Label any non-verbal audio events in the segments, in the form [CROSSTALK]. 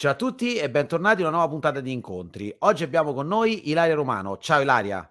Ciao a tutti e bentornati a una nuova puntata di Incontri. Oggi abbiamo con noi Ilaria Romano. Ciao Ilaria.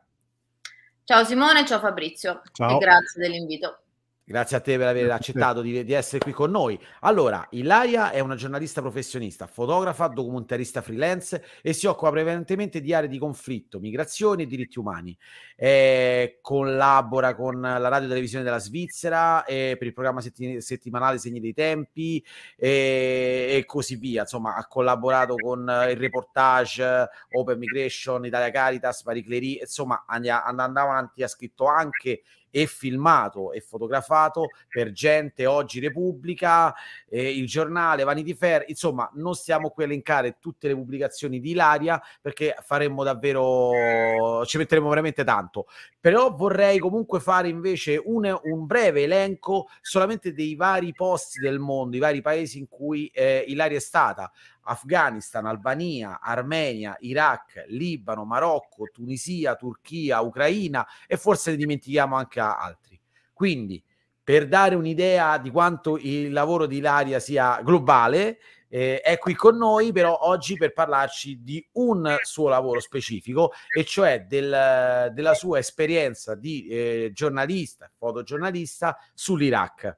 Ciao Simone, ciao Fabrizio ciao. e grazie dell'invito. Grazie a te per aver accettato di, di, essere qui con noi. Allora, Ilaria è una giornalista professionista, fotografa, documentarista freelance e si occupa prevalentemente di aree di conflitto, migrazioni e diritti umani. Eh, collabora con la radio e televisione della Svizzera eh, per il programma setti- settimanale Segni dei Tempi eh, e così via. Insomma, ha collaborato con il reportage Open Migration, Italia Caritas, Marie Clery. Insomma, andava avanti, ha scritto anche e filmato e fotografato per gente oggi Repubblica, eh, il giornale, Vanity Fair, insomma non stiamo qui a elencare tutte le pubblicazioni di Ilaria perché faremmo davvero, ci metteremo veramente tanto, però vorrei comunque fare invece un, un breve elenco solamente dei vari posti del mondo, i vari paesi in cui eh, Ilaria è stata. Afghanistan, Albania, Armenia, Iraq, Libano, Marocco, Tunisia, Turchia, Ucraina e forse ne dimentichiamo anche altri. Quindi, per dare un'idea di quanto il lavoro di Ilaria sia globale, eh, è qui con noi però oggi per parlarci di un suo lavoro specifico e cioè del, della sua esperienza di eh, giornalista, fotogiornalista sull'Iraq.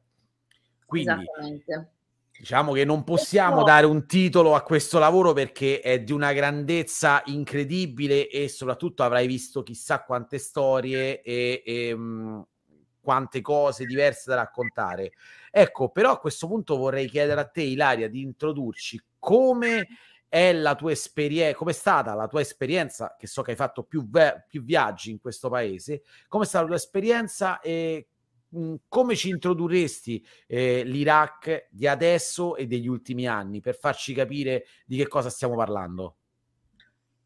Quindi Diciamo che non possiamo dare un titolo a questo lavoro perché è di una grandezza incredibile e soprattutto avrai visto chissà quante storie e, e mh, quante cose diverse da raccontare. Ecco, però a questo punto vorrei chiedere a te, Ilaria, di introdurci come è la tua esperienza, come è stata la tua esperienza, che so che hai fatto più, ve- più viaggi in questo paese, come è stata la tua esperienza e Mhmm, come ci introdurresti eh, l'Iraq di adesso e degli ultimi anni per farci capire di che cosa stiamo parlando?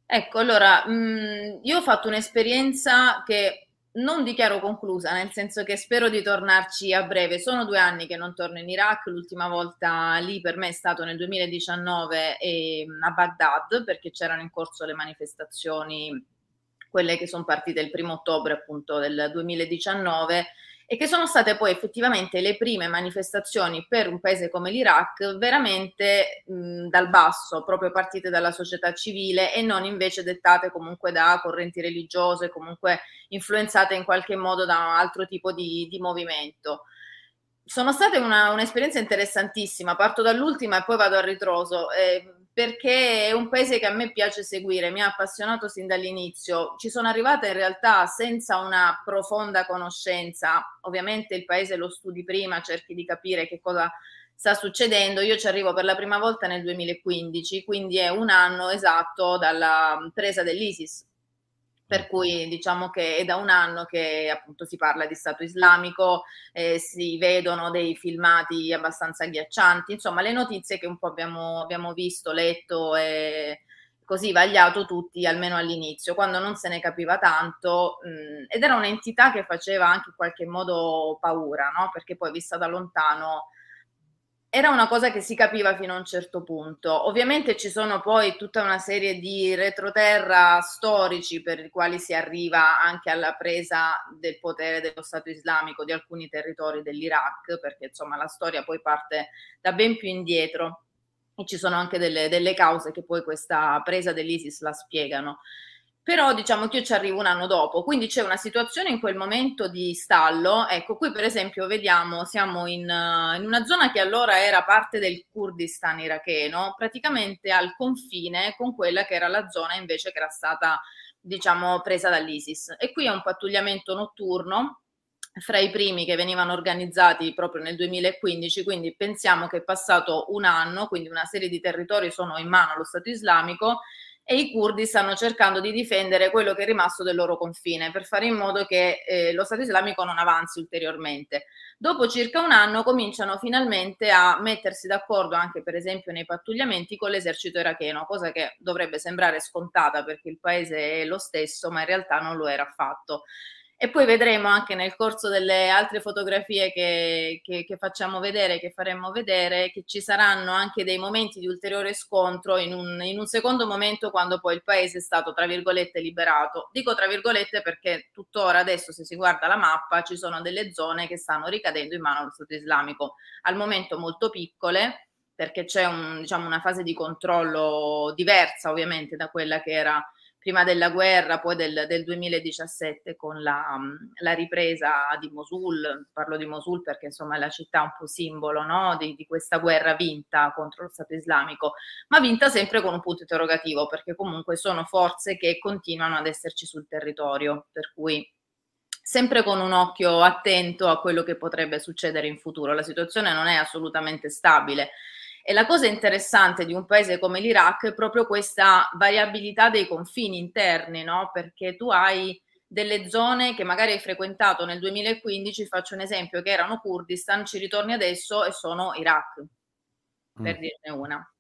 Ecco, allora, mh, mhmm, io ho fatto un'esperienza che non dichiaro conclusa, nel senso che spero di tornarci a breve. Sono due anni che non torno in Iraq, l'ultima volta lì per me è stato nel 2019 eh, a Baghdad perché c'erano in corso le manifestazioni, quelle che sono partite il primo ottobre appunto del 2019 e che sono state poi effettivamente le prime manifestazioni per un paese come l'Iraq veramente mh, dal basso, proprio partite dalla società civile e non invece dettate comunque da correnti religiose, comunque influenzate in qualche modo da un altro tipo di, di movimento. Sono state una, un'esperienza interessantissima, parto dall'ultima e poi vado a ritroso. Eh, perché è un paese che a me piace seguire, mi ha appassionato sin dall'inizio. Ci sono arrivata in realtà senza una profonda conoscenza. Ovviamente il paese lo studi prima, cerchi di capire che cosa sta succedendo. Io ci arrivo per la prima volta nel 2015, quindi è un anno esatto dalla presa dell'ISIS per cui diciamo che è da un anno che appunto si parla di Stato islamico, eh, si vedono dei filmati abbastanza agghiaccianti, insomma le notizie che un po' abbiamo, abbiamo visto, letto e così vagliato tutti, almeno all'inizio, quando non se ne capiva tanto, mh, ed era un'entità che faceva anche in qualche modo paura, no? perché poi vista da lontano era una cosa che si capiva fino a un certo punto. Ovviamente ci sono poi tutta una serie di retroterra storici per i quali si arriva anche alla presa del potere dello Stato islamico di alcuni territori dell'Iraq, perché insomma la storia poi parte da ben più indietro e ci sono anche delle, delle cause che poi questa presa dell'ISIS la spiegano però diciamo che io ci arrivo un anno dopo, quindi c'è una situazione in quel momento di stallo. Ecco, qui per esempio vediamo, siamo in, in una zona che allora era parte del Kurdistan iracheno, praticamente al confine con quella che era la zona invece che era stata, diciamo, presa dall'ISIS. E qui è un pattugliamento notturno fra i primi che venivano organizzati proprio nel 2015, quindi pensiamo che è passato un anno, quindi una serie di territori sono in mano allo Stato islamico e i curdi stanno cercando di difendere quello che è rimasto del loro confine per fare in modo che eh, lo Stato islamico non avanzi ulteriormente. Dopo circa un anno cominciano finalmente a mettersi d'accordo anche per esempio nei pattugliamenti con l'esercito iracheno, cosa che dovrebbe sembrare scontata perché il paese è lo stesso, ma in realtà non lo era affatto. E poi vedremo anche nel corso delle altre fotografie che, che, che, facciamo vedere, che faremo vedere, che ci saranno anche dei momenti di ulteriore scontro in un, in un secondo momento quando poi il paese è stato, tra virgolette, liberato. Dico tra virgolette perché tuttora adesso, se si guarda la mappa, ci sono delle zone che stanno ricadendo in mano allo Stato islamico, al momento molto piccole, perché c'è un, diciamo, una fase di controllo diversa ovviamente da quella che era prima della guerra, poi del, del 2017 con la, la, ripresa di Mosul, parlo di Mosul perché insomma è la città un po' simbolo no? di, di, questa guerra vinta contro lo Stato islamico, ma vinta sempre con un punto interrogativo perché comunque sono forze che continuano ad esserci sul territorio, per cui sempre con un occhio attento a quello che potrebbe succedere in futuro. La situazione non è assolutamente stabile e la cosa interessante di un paese come l'Iraq è proprio questa variabilità dei confini interni, no? Perché tu hai delle zone che magari hai frequentato nel 2015, faccio un esempio, che erano Kurdistan, ci ritorni adesso e sono Iraq, per mm. dirne una.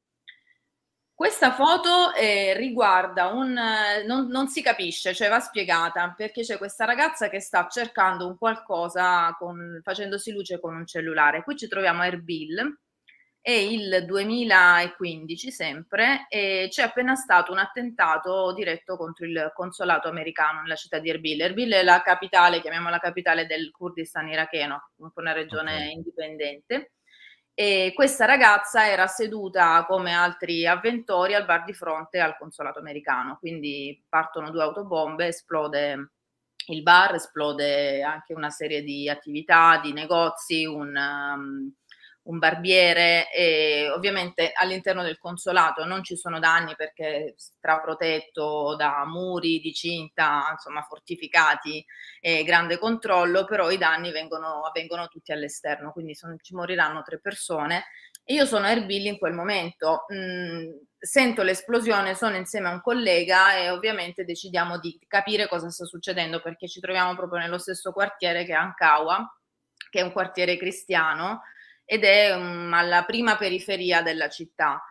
Questa foto eh, riguarda un... Non, non, si capisce, cioè va spiegata, perché c'è questa ragazza che sta cercando un qualcosa con, facendosi luce con un cellulare. Qui ci troviamo Erbil, è il 2015 sempre e c'è appena stato un attentato diretto contro il consolato americano nella città di Erbil. Erbil è la capitale, chiamiamola capitale del Kurdistan iracheno, una regione okay. indipendente. E questa ragazza era seduta come altri avventori al bar di fronte al consolato americano, quindi partono due autobombe, esplode il bar, esplode anche una serie di attività, di negozi, un... Um, un barbiere e ovviamente all'interno del consolato non ci sono danni perché straprotetto da muri di cinta, insomma fortificati e grande controllo, però i danni vengono, avvengono tutti all'esterno, quindi sono, ci moriranno tre persone. Io sono a Erbil in quel momento, mh, mm, sento l'esplosione, sono insieme a un collega e ovviamente decidiamo di capire cosa sta succedendo perché ci troviamo proprio nello stesso quartiere che è Ankawa, che è un quartiere cristiano ed è um, alla prima periferia della città.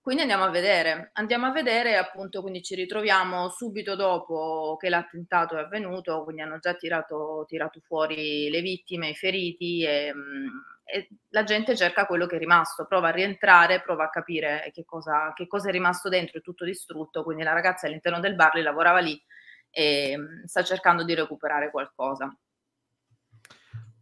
Quindi andiamo a vedere, andiamo a vedere appunto, quindi ci ritroviamo subito dopo che l'attentato è avvenuto, quindi hanno già tirato, tirato fuori le vittime, i feriti e, mm, e, la gente cerca quello che è rimasto, prova a rientrare, prova a capire che cosa, che cosa è rimasto dentro, è tutto distrutto, quindi la ragazza all'interno del bar lavorava lì e mm, sta cercando di recuperare qualcosa.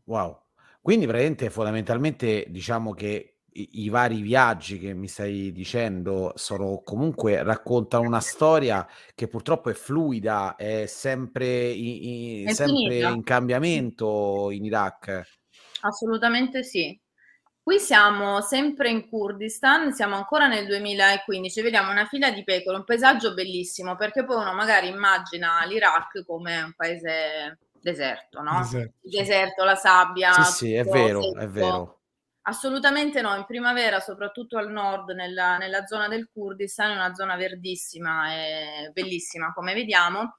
Wow, quindi praticamente fondamentalmente diciamo che i, i, vari viaggi che mi stai dicendo sono comunque raccontano una storia che purtroppo è fluida, è sempre, in, in, è sempre in cambiamento in Iraq. Assolutamente sì. Qui siamo sempre in Kurdistan, siamo ancora nel 2015, vediamo una fila di pecore, un paesaggio bellissimo, perché poi uno magari immagina l'Iraq come un paese deserto, no? Deserto, il deserto, la sabbia. Sì, sì, è vero, secco. è vero. Assolutamente no, in primavera, soprattutto al nord, nella, nella zona del Kurdistan, è una zona verdissima e bellissima, come vediamo.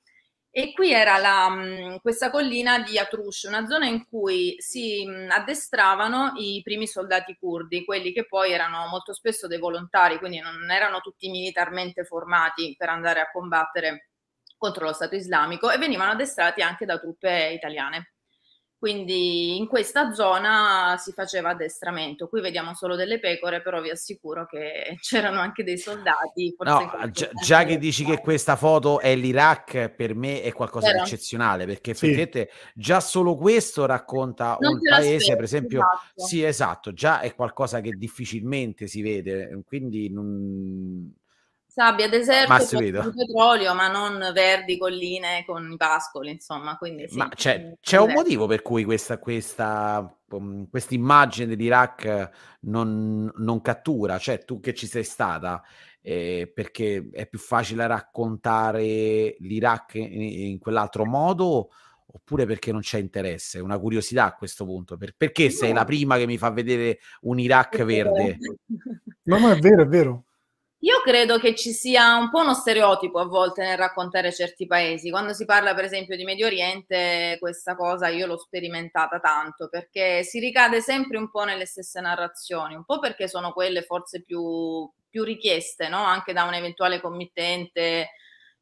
E qui era la, mm, questa collina di Atrush, una zona in cui si mm, addestravano i primi soldati curdi, quelli che poi erano molto spesso dei volontari, quindi non erano tutti militarmente formati per andare a combattere contro lo Stato islamico e venivano addestrati anche da truppe italiane. Quindi in questa zona si faceva addestramento. Qui vediamo solo delle pecore, però vi assicuro che [LAUGHS] c'erano anche dei soldati. No, già, già, che dici che questa foto è l'Iraq, per me è qualcosa Vero. di eccezionale, perché sì. effettivamente già solo questo racconta non un paese, per esempio, esatto. sì, esatto, già è qualcosa che difficilmente si vede, quindi non sabbia, deserto, di petrolio, ma non verdi colline con i pascoli, insomma. Quindi, sì, ma c'è, c'è un motivo per cui questa, questa um, immagine dell'Iraq non, non, cattura, cioè tu che ci sei stata, eh, perché è più facile raccontare l'Iraq in, in, quell'altro modo oppure perché non c'è interesse, una curiosità a questo punto, per, perché sei la prima che mi fa vedere un Iraq verde? [LAUGHS] No, ma è vero, è vero. Io credo che ci sia un po' uno stereotipo a volte nel raccontare certi paesi. Quando si parla, per esempio, di Medio Oriente, questa cosa io l'ho sperimentata tanto perché si ricade sempre un po' nelle stesse narrazioni, un po' perché sono quelle forse più, più richieste, no? Anche da un eventuale committente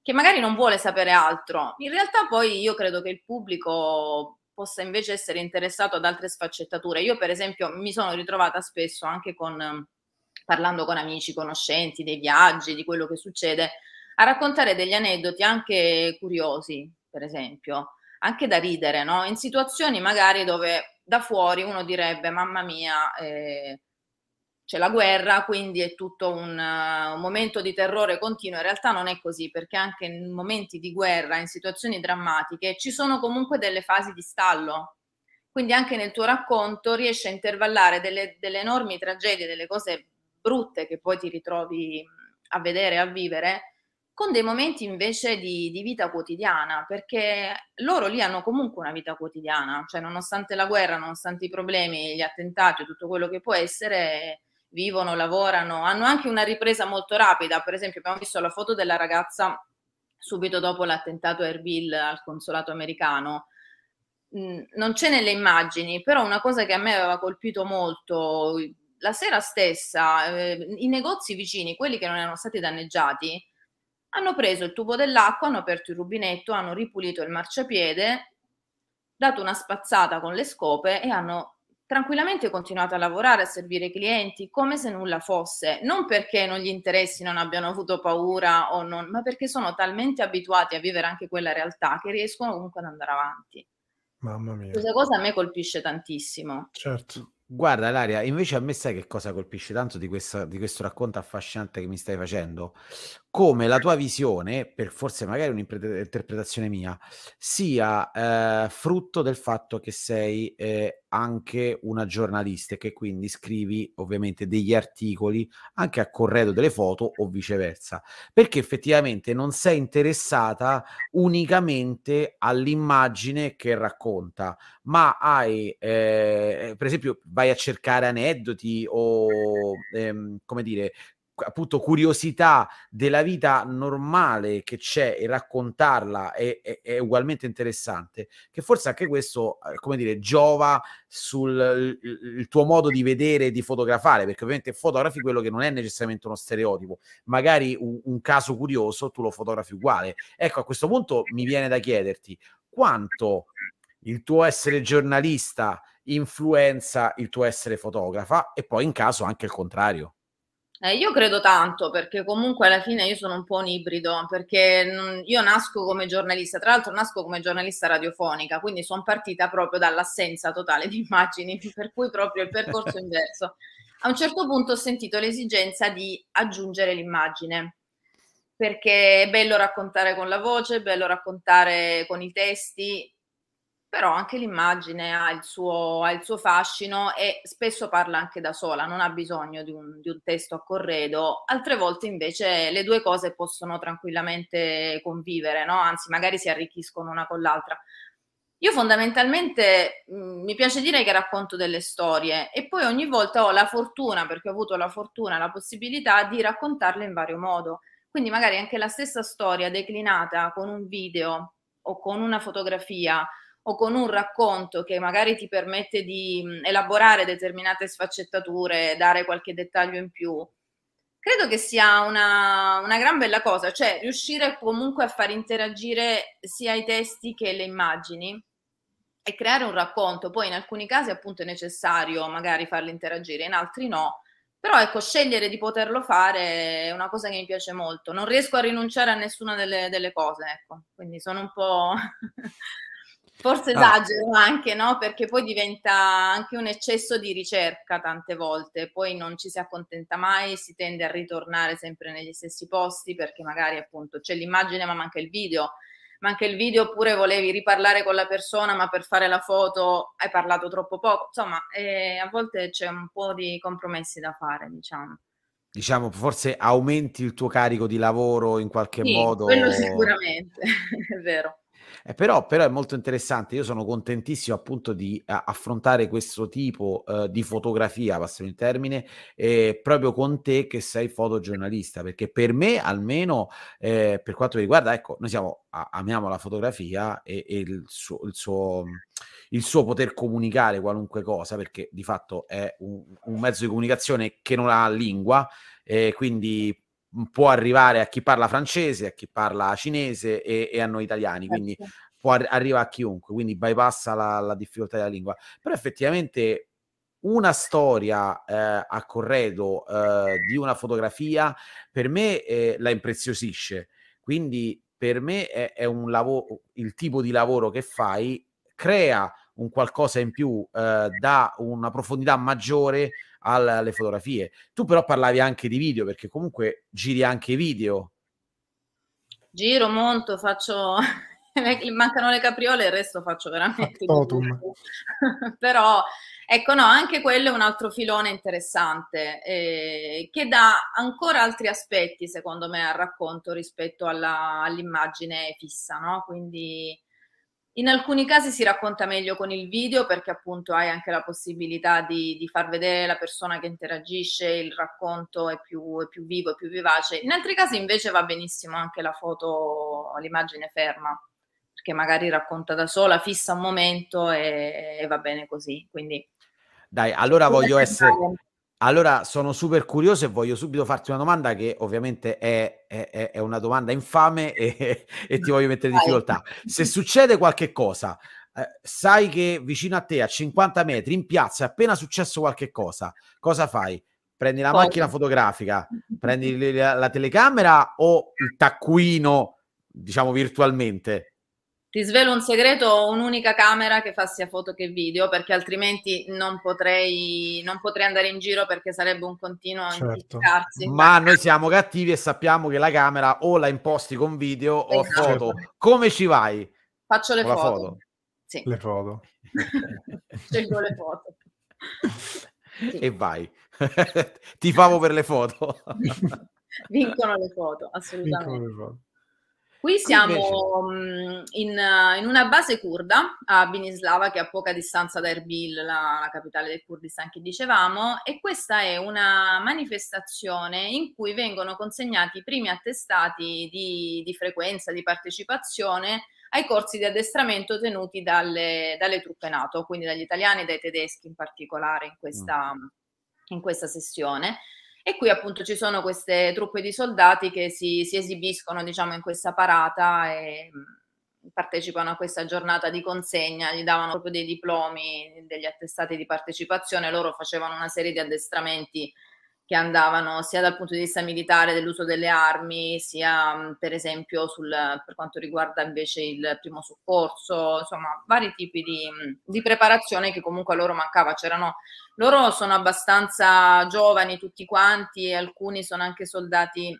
che magari non vuole sapere altro. In realtà, poi io credo che il pubblico possa invece essere interessato ad altre sfaccettature. Io, per esempio, mi sono ritrovata spesso anche con parlando con amici, conoscenti, dei viaggi, di quello che succede, a raccontare degli aneddoti anche curiosi, per esempio, anche da ridere, no? In situazioni magari dove da fuori uno direbbe, mamma mia, eh, c'è la guerra, quindi è tutto un, uh, un, momento di terrore continuo. In realtà non è così, perché anche in momenti di guerra, in situazioni drammatiche, ci sono comunque delle fasi di stallo. Quindi anche nel tuo racconto riesci a intervallare delle, delle enormi tragedie, delle cose brutte che poi ti ritrovi a vedere, a vivere, con dei momenti invece di, di, vita quotidiana, perché loro lì hanno comunque una vita quotidiana, cioè nonostante la guerra, nonostante i problemi, gli attentati, tutto quello che può essere, vivono, lavorano, hanno anche una ripresa molto rapida, per esempio abbiamo visto la foto della ragazza subito dopo l'attentato a Erbil al consolato americano, non c'è nelle immagini, però una cosa che a me aveva colpito molto, la sera stessa, eh, i negozi vicini, quelli che non erano stati danneggiati, hanno preso il tubo dell'acqua, hanno aperto il rubinetto, hanno ripulito il marciapiede, dato una spazzata con le scope e hanno tranquillamente continuato a lavorare, a servire i clienti come se nulla fosse, non perché non gli interessi, non abbiano avuto paura o non, ma perché sono talmente abituati a vivere anche quella realtà che riescono comunque ad andare avanti. Mamma mia. Questa cosa a me colpisce tantissimo. Certo. Guarda, Laria, invece a me sai che cosa colpisce tanto di, questa, di questo racconto affascinante che mi stai facendo? Come la tua visione, per forse magari un'interpretazione mia, sia eh, frutto del fatto che sei eh, anche una giornalista e che quindi scrivi ovviamente degli articoli anche a corredo delle foto o viceversa, perché effettivamente non sei interessata unicamente all'immagine che racconta, ma hai, eh, per esempio, vai a cercare aneddoti o, ehm, come dire, appunto curiosità della vita normale che c'è e raccontarla è, è, è, ugualmente interessante, che forse anche questo, eh, come dire, giova sul il, il tuo modo di vedere e di fotografare, perché ovviamente fotografi quello che non è necessariamente uno stereotipo, magari un, un caso curioso tu lo fotografi uguale. Ecco, a questo punto mi viene da chiederti quanto il tuo essere giornalista influenza il tuo essere fotografa e poi in caso anche il contrario. Eh, io credo tanto perché comunque alla fine io sono un po' un ibrido perché non, io nasco come giornalista, tra l'altro nasco come giornalista radiofonica, quindi sono partita proprio dall'assenza totale di immagini, [LAUGHS] per cui proprio il percorso inverso. A un certo punto ho sentito l'esigenza di aggiungere l'immagine perché è bello raccontare con la voce, è bello raccontare con i testi, però anche l'immagine ha il, suo, ha il, suo, fascino e spesso parla anche da sola, non ha bisogno di un, di un, testo a corredo, altre volte invece le due cose possono tranquillamente convivere, no? anzi magari si arricchiscono una con l'altra. Io fondamentalmente mh, mm, mi piace dire che racconto delle storie e poi ogni volta ho la fortuna, perché ho avuto la fortuna, la possibilità di raccontarle in vario modo. Quindi magari anche la stessa storia declinata con un video o con una fotografia o con un racconto che magari ti permette di elaborare determinate sfaccettature, dare qualche dettaglio in più, credo che sia una, una, gran bella cosa, cioè riuscire comunque a far interagire sia i testi che le immagini e creare un racconto. Poi in alcuni casi appunto è necessario magari farli interagire, in altri no. Però ecco, scegliere di poterlo fare è una cosa che mi piace molto. Non riesco a rinunciare a nessuna delle, delle cose, ecco. Quindi sono un po' [LAUGHS] Forse ah. esagero ah. anche, no? Perché poi diventa anche un eccesso di ricerca tante volte, poi non ci si accontenta mai, si tende a ritornare sempre negli stessi posti perché magari appunto c'è l'immagine ma manca il video, manca il video oppure volevi riparlare con la persona ma per fare la foto hai parlato troppo poco, insomma eh, a volte c'è un po' di compromessi da fare, diciamo diciamo, forse aumenti il tuo carico di lavoro in qualche sì, modo. Quello sicuramente, [LAUGHS] è vero. Eh, però, però, è molto interessante, io sono contentissimo appunto di uh, affrontare questo tipo uh, di fotografia, passami il termine, eh, proprio con te che sei fotogiornalista, perché per me almeno eh, per quanto mi riguarda, ecco, noi siamo, a, amiamo la fotografia e, e il, suo, il, suo, il, suo, poter comunicare qualunque cosa, perché di fatto è un, un mezzo di comunicazione che non ha lingua, quindi può arrivare a chi parla francese, a chi parla cinese e, e a noi italiani, quindi certo. può ar- arriva a chiunque, quindi bypassa la, la, difficoltà della lingua. Però effettivamente una storia eh, a corredo eh, di una fotografia per me eh, la impreziosisce, quindi per me è, è un lavoro, il tipo di lavoro che fai crea un qualcosa in più, eh, dà una profondità maggiore alle fotografie. Tu però parlavi anche di video, perché comunque giri anche video. Giro, monto, faccio... [LAUGHS] Mancano le capriole il resto faccio veramente... [LAUGHS] però Ecco, no, anche quello è un altro filone interessante eh, che dà ancora altri aspetti, secondo me, al racconto rispetto alla, all'immagine fissa, no? Quindi in alcuni casi si racconta meglio con il video perché appunto hai anche la possibilità di, di far vedere la persona che interagisce, il racconto è più, è più vivo, è più vivace. In altri casi invece va benissimo anche la foto, l'immagine ferma perché magari racconta da sola, fissa un momento e, e va bene così. Quindi dai, allora voglio essere... Allora sono super curioso e voglio subito farti una domanda che ovviamente è, è, è una domanda infame [LAUGHS] e, e, ti voglio mettere in difficoltà. Se succede qualche cosa, eh, sai che vicino a te, a 50 metri, in piazza, è appena successo qualche cosa, cosa fai? Prendi la Poi. macchina fotografica, [LAUGHS] prendi la, la telecamera o il taccuino, diciamo virtualmente? Ti svelo un segreto, un'unica camera che fa sia foto che video, perché altrimenti non potrei, non potrei andare in giro perché sarebbe un continuo certo. Ma noi siamo cattivi e sappiamo che la camera o la imposti con video o esatto. foto. Come ci vai? Faccio le foto. foto. Sì. Le foto. [LAUGHS] Scelgo le foto. [LAUGHS] Sì. E vai. [LAUGHS] Ti favo per le foto. Vincono le foto, assolutamente. Qui siamo mm, in, in, una base kurda a Binislava, che è a poca distanza da Erbil, la, la, capitale del Kurdistan che dicevamo, e questa è una manifestazione in cui vengono consegnati i primi attestati di, di frequenza, di partecipazione ai corsi di addestramento tenuti dalle, dalle, truppe NATO, quindi dagli italiani e dai tedeschi in particolare in questa, mm. in questa sessione. E qui appunto ci sono queste truppe di soldati che si, si esibiscono diciamo in questa parata e mm, partecipano a questa giornata di consegna, gli davano proprio dei diplomi, degli attestati di partecipazione, loro facevano una serie di addestramenti che andavano sia dal punto di vista militare dell'uso delle armi, sia mm, per esempio sul, per quanto riguarda invece il primo soccorso, insomma vari tipi di, mm, di preparazione che comunque a loro mancava. C'erano, loro sono abbastanza giovani tutti quanti e alcuni sono anche soldati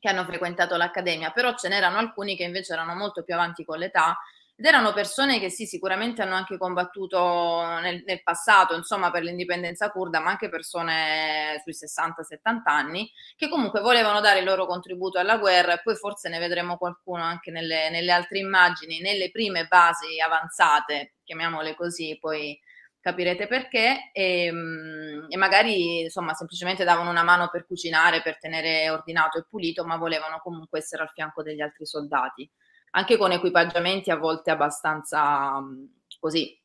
che hanno frequentato l'accademia, però ce n'erano alcuni che invece erano molto più avanti con l'età ed erano persone che sì, sicuramente hanno anche combattuto nel, nel passato, insomma, per l'indipendenza kurda, ma anche persone sui 60-70 anni, che comunque volevano dare il loro contributo alla guerra e poi forse ne vedremo qualcuno anche nelle, nelle altre immagini, nelle prime basi avanzate, chiamiamole così, poi capirete perché, e, ehm, e, magari insomma semplicemente davano una mano per cucinare, per tenere ordinato e pulito, ma volevano comunque essere al fianco degli altri soldati anche con equipaggiamenti a volte abbastanza mm, così,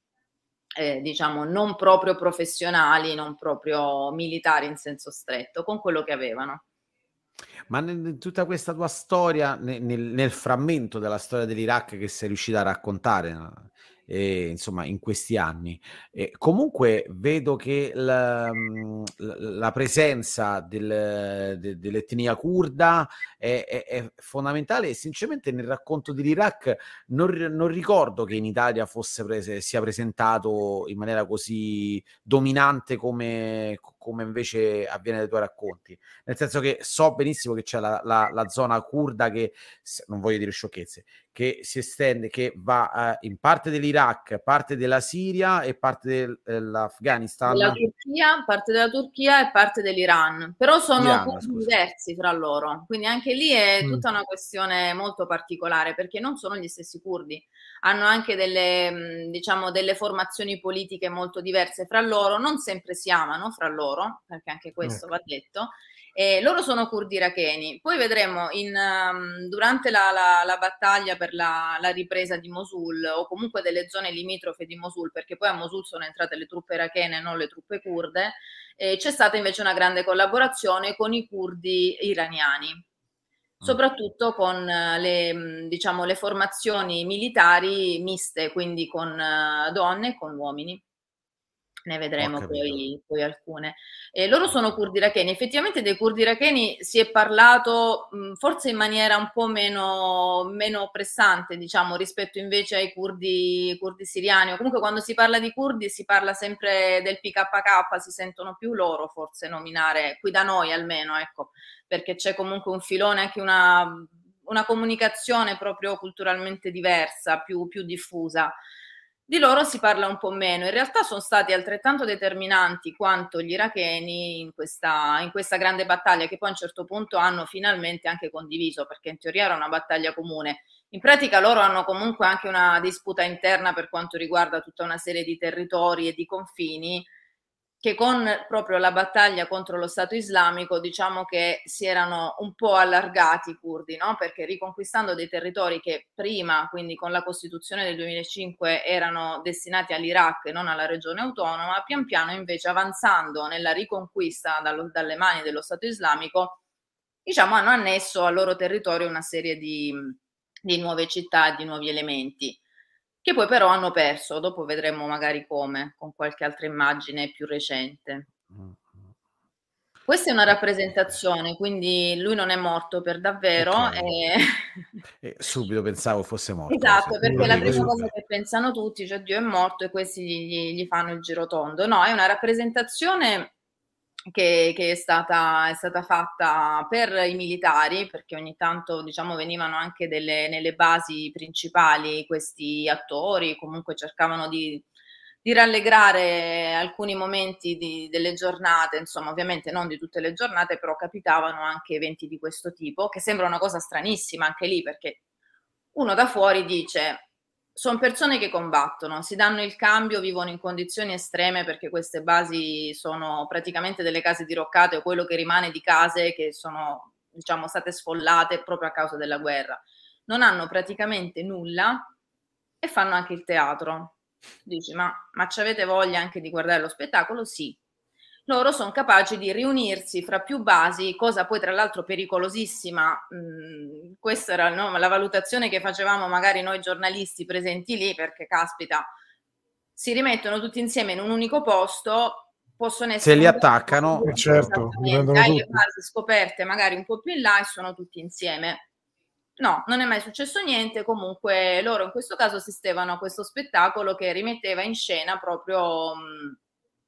eh, diciamo, non proprio professionali, non proprio militari in senso stretto, con quello che avevano. Ma in tutta questa tua storia, nel, nel, frammento della storia dell'Iraq che sei riuscita a raccontare, eh, insomma, in questi anni. Eh, comunque vedo che la, mhmm, la presenza del, de, dell'etnia kurda è, è, è, fondamentale e sinceramente nel racconto dell'Iraq non, non ricordo che in Italia fosse prese, sia presentato in maniera così dominante come, come invece avviene nei tuoi racconti. Nel senso che so benissimo che c'è la, la, la zona kurda che, non voglio dire sciocchezze, che si estende, che va uh, in parte dell'Iraq, parte della Siria e parte dell'Afghanistan. La Turchia, parte della Turchia e parte dell'Iran, però sono Iran, diversi fra loro, quindi anche lì è mm. tutta una questione molto particolare perché non sono gli stessi curdi, hanno anche delle, mm, diciamo, delle formazioni politiche molto diverse fra loro, non sempre si amano fra loro, perché anche questo mm. va detto, eh, loro sono curdi iracheni. Poi vedremo in, um, durante la, la, la, battaglia per la, la, ripresa di Mosul o comunque delle zone limitrofe di Mosul, perché poi a Mosul sono entrate le truppe irachene e non le truppe kurde, eh, c'è stata invece una grande collaborazione con i curdi iraniani mm. soprattutto con eh, le, diciamo, le formazioni militari miste, quindi con uh, donne e con uomini. Ne vedremo poi, poi, alcune. E loro sono curdi iracheni. Effettivamente dei curdi iracheni si è parlato mh, forse in maniera un po' meno, meno, pressante, diciamo, rispetto invece ai curdi, curdi siriani. O comunque quando si parla di curdi si parla sempre del PKK, si sentono più loro forse nominare, qui da noi almeno, ecco, perché c'è comunque un filone, anche una, una comunicazione proprio culturalmente diversa, più, più diffusa. Di loro si parla un po' meno, in realtà sono stati altrettanto determinanti quanto gli iracheni in questa, in questa, grande battaglia che poi a un certo punto hanno finalmente anche condiviso, perché in teoria era una battaglia comune. In pratica loro hanno comunque anche una disputa interna per quanto riguarda tutta una serie di territori e di confini che con proprio la battaglia contro lo Stato islamico diciamo che si erano un po' allargati i curdi, no? perché riconquistando dei territori che prima, quindi con la Costituzione del 2005, erano destinati all'Iraq e non alla regione autonoma, pian piano invece avanzando nella riconquista dallo, dalle mani dello Stato islamico, diciamo hanno annesso al loro territorio una serie di, di nuove città di nuovi elementi che poi però hanno perso, dopo vedremo magari come, con qualche altra immagine più recente. Questa è una rappresentazione, quindi lui non è morto per davvero. Okay. E... E subito pensavo fosse morto. Esatto, perché la prima cosa che pensano tutti, cioè Dio è morto e questi gli, gli fanno il girotondo. No, è una rappresentazione che, che è, stata, è, stata, fatta per i militari, perché ogni tanto diciamo, venivano anche delle, nelle basi principali questi attori, comunque cercavano di, di rallegrare alcuni momenti di, delle giornate, insomma ovviamente non di tutte le giornate, però capitavano anche eventi di questo tipo, che sembra una cosa stranissima anche lì, perché uno da fuori dice sono persone che combattono, si danno il cambio, vivono in condizioni estreme perché queste basi sono praticamente delle case diroccate o quello che rimane di case che sono diciamo state sfollate proprio a causa della guerra. Non hanno praticamente nulla e fanno anche il teatro. Dici, ma, ma ci avete voglia anche di guardare lo spettacolo? Sì, loro sono capaci di riunirsi fra più basi, cosa poi tra l'altro pericolosissima. Mm, questa era no, la valutazione che facevamo magari noi giornalisti presenti lì, perché caspita, si rimettono tutti insieme in un unico posto, possono essere... Se li attaccano, po certo, hai basi scoperte magari un po' più in là e sono tutti insieme. No, non è mai successo niente, comunque loro in questo caso assistevano a questo spettacolo che rimetteva in scena proprio... Mh, mm,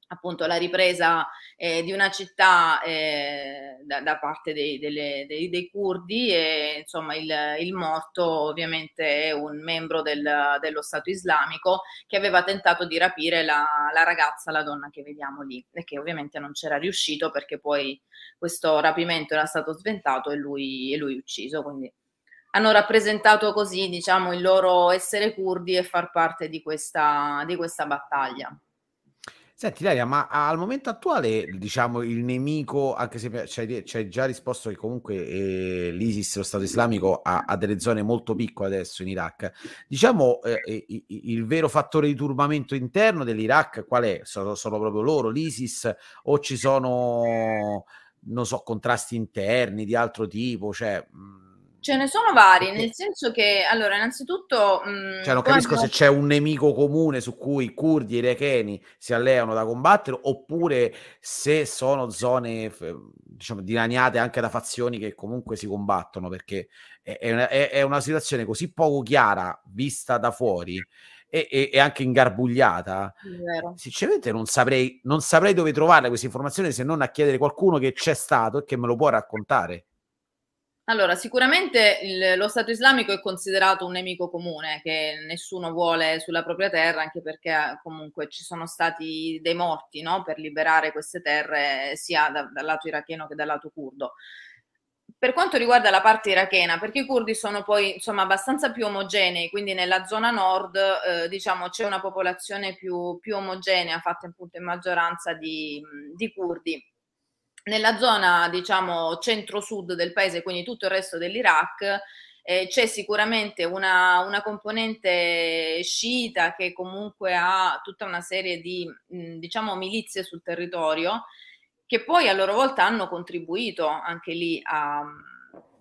appunto la ripresa eh, di una città eh, da, da, parte dei, delle, dei, dei, curdi e insomma il, il, morto ovviamente è un membro del, dello Stato islamico che aveva tentato di rapire la, la, ragazza, la donna che vediamo lì e che ovviamente non c'era riuscito perché poi questo rapimento era stato sventato e lui, e lui ucciso quindi hanno rappresentato così diciamo il loro essere curdi e far parte di questa, di questa battaglia. Senti Daria, ma al momento attuale, diciamo, il nemico, anche se ci hai, già risposto che comunque eh, l'ISIS, lo Stato islamico, ha, ha, delle zone molto piccole adesso in Iraq, diciamo, eh, il, il, vero fattore di turbamento interno dell'Iraq qual è? Sono, sono proprio loro, l'ISIS, o ci sono, non so, contrasti interni di altro tipo? Cioè... Mh, Ce ne sono vari, nel senso che, allora, innanzitutto... Mh, mm, cioè, non capisco quando... se c'è un nemico comune su cui i curdi e i iracheni si alleano da combattere, oppure se sono zone, diciamo, dilaniate anche da fazioni che comunque si combattono, perché è una, è una situazione così poco chiara, vista da fuori, e, e, anche ingarbugliata. Sinceramente non saprei, non saprei dove trovare queste informazioni se non a chiedere qualcuno che c'è stato e che me lo può raccontare. Allora, sicuramente il, lo Stato islamico è considerato un nemico comune che nessuno vuole sulla propria terra, anche perché eh, comunque ci sono stati dei morti no? per liberare queste terre sia da, dal lato iracheno che dal lato curdo. Per quanto riguarda la parte irachena, perché i curdi sono poi insomma abbastanza più omogenei, quindi nella zona nord eh, diciamo c'è una popolazione più, più, omogenea, fatta appunto in maggioranza di, di curdi nella zona, diciamo, centro-sud del paese, quindi tutto il resto dell'Iraq, eh, c'è sicuramente una, una, componente sciita che comunque ha tutta una serie di, mh, diciamo, milizie sul territorio, che poi a loro volta hanno contribuito anche lì a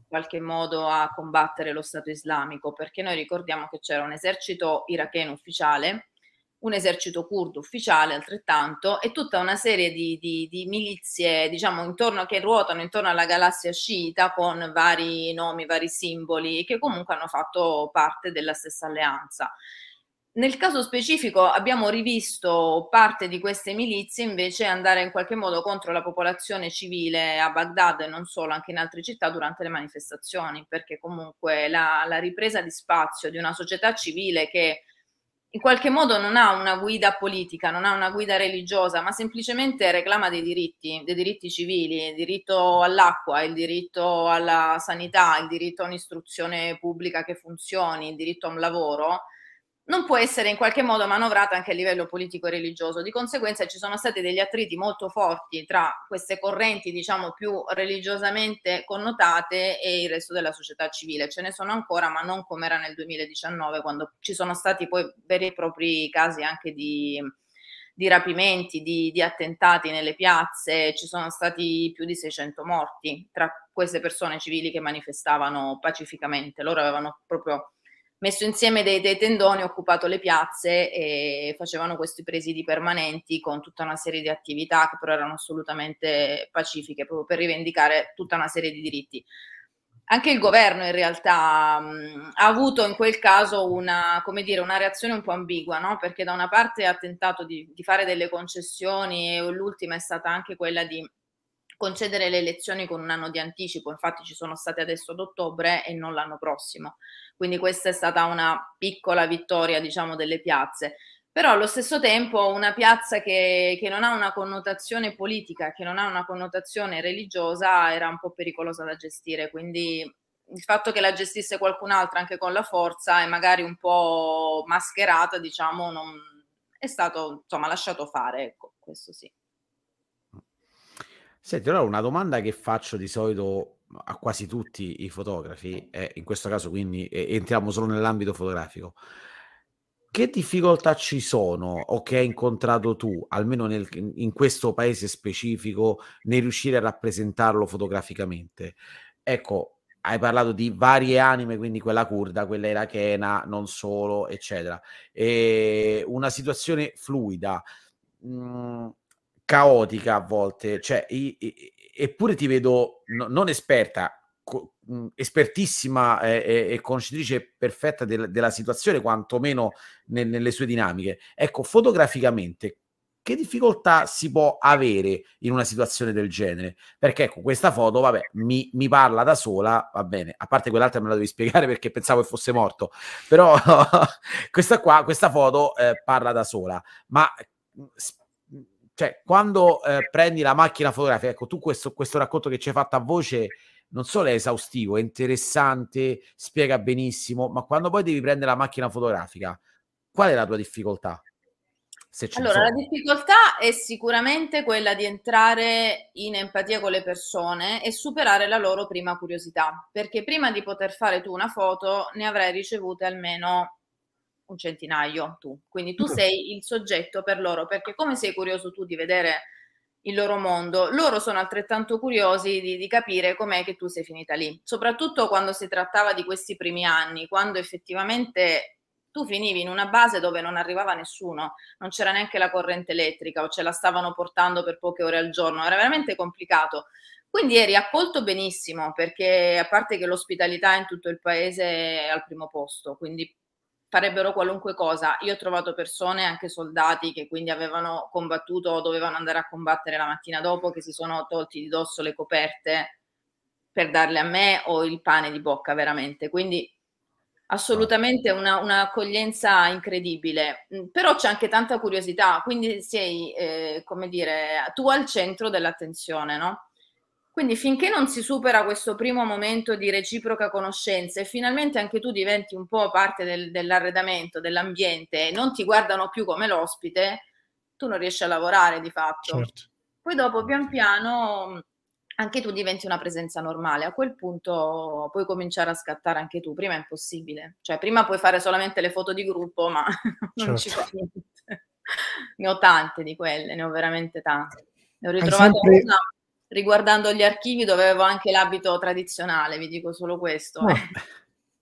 in qualche modo a combattere lo Stato islamico, perché noi ricordiamo che c'era un esercito iracheno ufficiale un esercito curdo ufficiale altrettanto e tutta una serie di, di, di, milizie diciamo intorno che ruotano intorno alla galassia sciita con vari nomi, vari simboli che comunque hanno fatto parte della stessa alleanza. Nel caso specifico abbiamo rivisto parte di queste milizie invece andare in qualche modo contro la popolazione civile a Baghdad e non solo, anche in altre città durante le manifestazioni, perché comunque la, la ripresa di spazio di una società civile che in qualche modo non ha una guida politica, non ha una guida religiosa, ma semplicemente reclama dei diritti, dei diritti civili, il diritto all'acqua, il diritto alla sanità, il diritto a un'istruzione pubblica che funzioni, il diritto a un lavoro, non può essere in qualche modo manovrata anche a livello politico e religioso. Di conseguenza ci sono stati degli attriti molto forti tra queste correnti, diciamo, più religiosamente connotate e il resto della società civile. Ce ne sono ancora, ma non come era nel 2019, quando ci sono stati poi veri e propri casi anche di, di rapimenti, di, di attentati nelle piazze, ci sono stati più di 600 morti tra queste persone civili che manifestavano pacificamente. Loro avevano proprio messo insieme dei, dei, tendoni, occupato le piazze e facevano questi presidi permanenti con tutta una serie di attività che però erano assolutamente pacifiche, proprio per rivendicare tutta una serie di diritti. Anche il governo in realtà mh, ha avuto in quel caso una, dire, una reazione un po' ambigua, no? perché da una parte ha tentato di, di fare delle concessioni e l'ultima è stata anche quella di concedere le elezioni con un anno di anticipo, infatti ci sono state adesso ad ottobre e non l'anno prossimo. Quindi questa è stata una piccola vittoria, diciamo, delle piazze. Però allo stesso tempo una piazza che, che non ha una connotazione politica, che non ha una connotazione religiosa, era un po' pericolosa da gestire. Quindi il fatto che la gestisse qualcun altro anche con la forza e magari un po' mascherata, diciamo, non, è stato insomma lasciato fare, ecco, questo sì. Senti, allora una domanda che faccio di solito a quasi tutti i fotografi, e in questo caso quindi entriamo solo nell'ambito fotografico. Che difficoltà ci sono o che hai incontrato tu, almeno nel, in questo paese specifico, nel riuscire a rappresentarlo fotograficamente? Ecco, hai parlato di varie anime, quindi quella curda, quella irachena, non solo, eccetera. E una situazione fluida. Mhmm, caotica a volte, cioè, i, i, eppure ti vedo no, non esperta, co, espertissima e, e, e, conoscitrice perfetta del, della situazione, quantomeno nel, nelle sue dinamiche. Ecco, fotograficamente, che difficoltà si può avere in una situazione del genere? Perché ecco, questa foto, vabbè, mi, mi parla da sola, va bene, a parte quell'altra me la devi spiegare [LAUGHS] perché pensavo che fosse morto, però [LAUGHS] questa qua, questa foto eh, parla da sola, ma cioè, quando eh, prendi la macchina fotografica, ecco, tu questo, questo racconto che ci hai fatto a voce non solo è esaustivo, è interessante, spiega benissimo, ma quando poi devi prendere la macchina fotografica, qual è la tua difficoltà? allora, la difficoltà è sicuramente quella di entrare in empatia con le persone e superare la loro prima curiosità, perché prima di poter fare tu una foto ne avrai ricevute almeno un centinaio tu, quindi tu sei il soggetto per loro, perché come sei curioso tu di vedere il loro mondo, loro sono altrettanto curiosi di, di capire com'è che tu sei finita lì, soprattutto quando si trattava di questi primi anni, quando effettivamente tu finivi in una base dove non arrivava nessuno, non c'era neanche la corrente elettrica o ce la stavano portando per poche ore al giorno, era veramente complicato. Quindi eri accolto benissimo perché a parte che l'ospitalità in tutto il paese è al primo posto, quindi farebbero qualunque cosa. Io ho trovato persone, anche soldati, che quindi avevano combattuto o dovevano andare a combattere la mattina dopo, che si sono tolti di dosso le coperte per darle a me o il pane di bocca, veramente. Quindi assolutamente una, un'accoglienza incredibile. Mm, però c'è anche tanta curiosità, quindi sei, eh, come dire, tu al centro dell'attenzione, no? Quindi finché non si supera questo primo momento di reciproca conoscenza e finalmente anche tu diventi un po' parte del, dell'arredamento, dell'ambiente e non ti guardano più come l'ospite, tu non riesci a lavorare di fatto. Certo. Poi dopo pian piano anche tu diventi una presenza normale. A quel punto puoi cominciare a scattare anche tu. Prima è impossibile. Cioè, prima puoi fare solamente le foto di gruppo, ma [LAUGHS] non certo. ci fa niente. ne ho tante di quelle, ne ho veramente tante. Ne ho ritrovato sempre... una riguardando gli archivi dove avevo anche l'abito tradizionale, vi dico solo questo. Oh.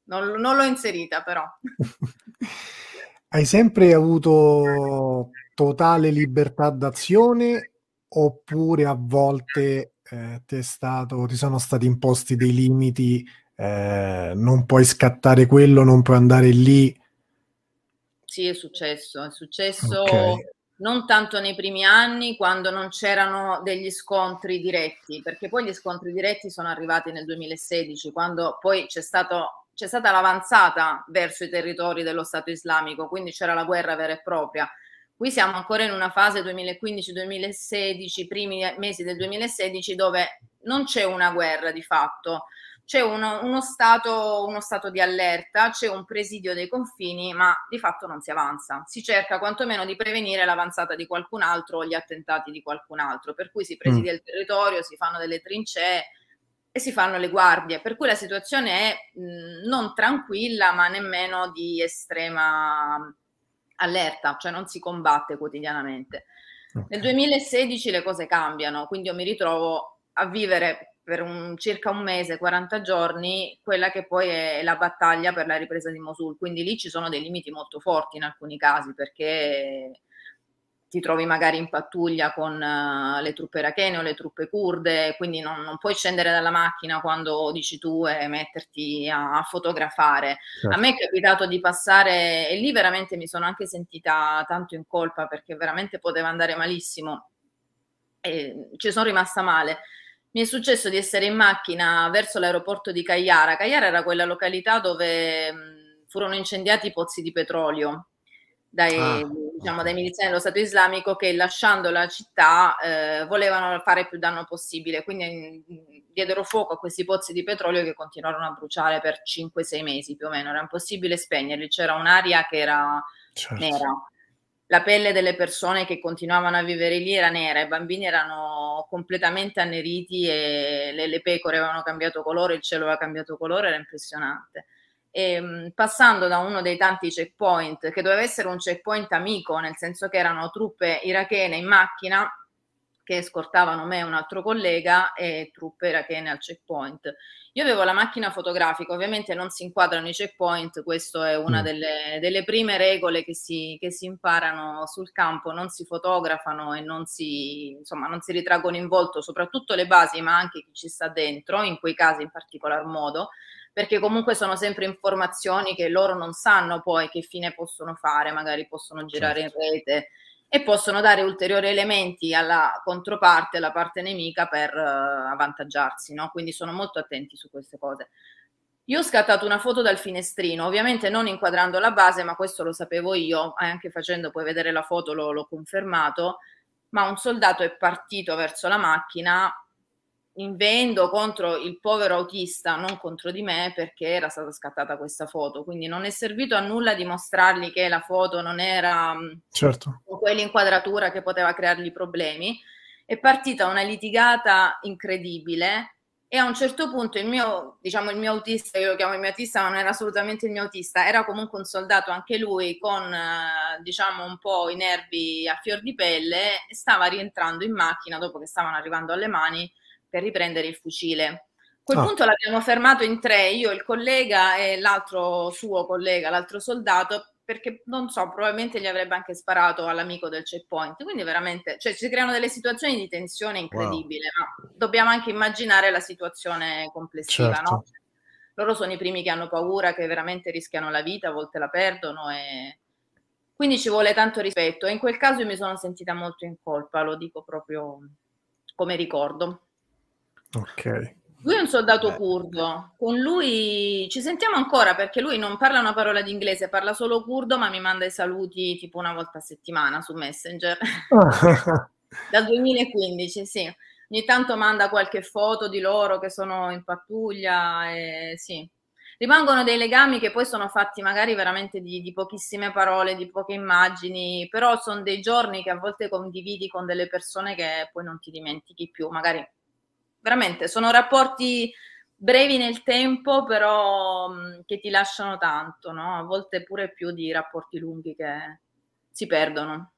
Non, non, l'ho inserita però. [LAUGHS] hai sempre avuto totale libertà d'azione oppure a volte eh, ti, stato, ti, sono stati imposti dei limiti, eh, non puoi scattare quello, non puoi andare lì? Sì, è successo, è successo okay. Non tanto nei primi anni quando non c'erano degli scontri diretti, perché poi gli scontri diretti sono arrivati nel 2016, quando poi c'è stato c'è stata l'avanzata verso i territori dello Stato islamico, quindi c'era la guerra vera e propria. Qui siamo ancora in una fase 2015-2016, primi mesi del 2016, dove non c'è una guerra di fatto, c'è uno, uno, stato, uno stato di allerta, c'è un presidio dei confini, ma di fatto non si avanza. Si cerca quantomeno di prevenire l'avanzata di qualcun altro o gli attentati di qualcun altro, per cui si presidia mm. il territorio, si fanno delle trincee e si fanno le guardie, per cui la situazione è mh, non tranquilla ma nemmeno di estrema allerta, cioè non si combatte quotidianamente. Okay. Nel 2016 le cose cambiano, quindi io mi ritrovo a vivere per un, circa un mese, 40 giorni, quella che poi è la battaglia per la ripresa di Mosul. Quindi lì ci sono dei limiti molto forti in alcuni casi perché ti trovi magari in pattuglia con uh, le truppe irachene o le truppe kurde, quindi non, non, puoi scendere dalla macchina quando dici tu e metterti a, a fotografare. Certo. A me è capitato di passare e lì veramente mi sono anche sentita tanto in colpa perché veramente poteva andare malissimo e ci sono rimasta male. Mi è successo di essere in macchina verso l'aeroporto di Cagliara. Cagliara era quella località dove mh, furono incendiati i pozzi di petrolio dai, ah, diciamo, dai miliziani dello Stato islamico che lasciando la città eh, volevano fare più danno possibile, quindi mm, diedero fuoco a questi pozzi di petrolio che continuarono a bruciare per 5-6 mesi più o meno, era impossibile spegnerli, c'era un'aria che era certo. nera. La pelle delle persone che continuavano a vivere lì era nera, i bambini erano completamente anneriti e le, le pecore avevano cambiato colore, il cielo aveva cambiato colore, era impressionante. E, ehm, passando da uno dei tanti checkpoint, che doveva essere un checkpoint amico, nel senso che erano truppe irachene in macchina che scortavano me e un altro collega e truppe irachene al checkpoint. Io avevo la macchina fotografica, ovviamente non si inquadrano i checkpoint, questa è una mm. delle, delle, prime regole che si, che si, imparano sul campo, non si fotografano e non si, insomma, non si ritraggono in volto, soprattutto le basi, ma anche chi ci sta dentro, in quei casi in particolar modo perché comunque sono sempre informazioni che loro non sanno poi che fine possono fare, magari possono girare certo. in rete e possono dare ulteriori elementi alla controparte, alla parte nemica per uh, avvantaggiarsi, no? Quindi sono molto attenti su queste cose. Io ho scattato una foto dal finestrino, ovviamente non inquadrando la base, ma questo lo sapevo io, anche facendo poi vedere la foto l'ho, l'ho confermato, ma un soldato è partito verso la macchina, invendo contro il povero autista, non contro di me, perché era stata scattata questa foto. Quindi non è servito a nulla dimostrargli che la foto non era mm, certo. quell'inquadratura che poteva creargli problemi. È partita una litigata incredibile e a un certo punto il mio, diciamo, il mio autista, io lo chiamo il mio autista, ma non era assolutamente il mio autista, era comunque un soldato anche lui con, eh, diciamo, un po' i nervi a fior di pelle, stava rientrando in macchina dopo che stavano arrivando alle mani per riprendere il fucile. A quel ah. punto l'abbiamo fermato in tre, io, il collega e l'altro suo collega, l'altro soldato, perché non so, probabilmente gli avrebbe anche sparato all'amico del checkpoint. Quindi veramente, cioè, si creano delle situazioni di tensione incredibile, wow. ma dobbiamo anche immaginare la situazione complessiva, certo. no? Loro sono i primi che hanno paura, che veramente rischiano la vita, a volte la perdono e quindi ci vuole tanto rispetto. E in quel caso io mi sono sentita molto in colpa, lo dico proprio come ricordo. Ok. Lui è un soldato Beh. curdo, con lui ci sentiamo ancora perché lui non parla una parola di inglese, parla solo curdo, ma mi manda i saluti tipo una volta a settimana su Messenger. [LAUGHS] Dal 2015, sì. Ogni tanto manda qualche foto di loro che sono in pattuglia e sì. Rimangono dei legami che poi sono fatti magari veramente di, di pochissime parole, di poche immagini, però sono dei giorni che a volte condividi con delle persone che poi non ti dimentichi più, magari veramente sono rapporti brevi nel tempo, però mh, che ti lasciano tanto, no? A volte pure più di rapporti lunghi che si perdono.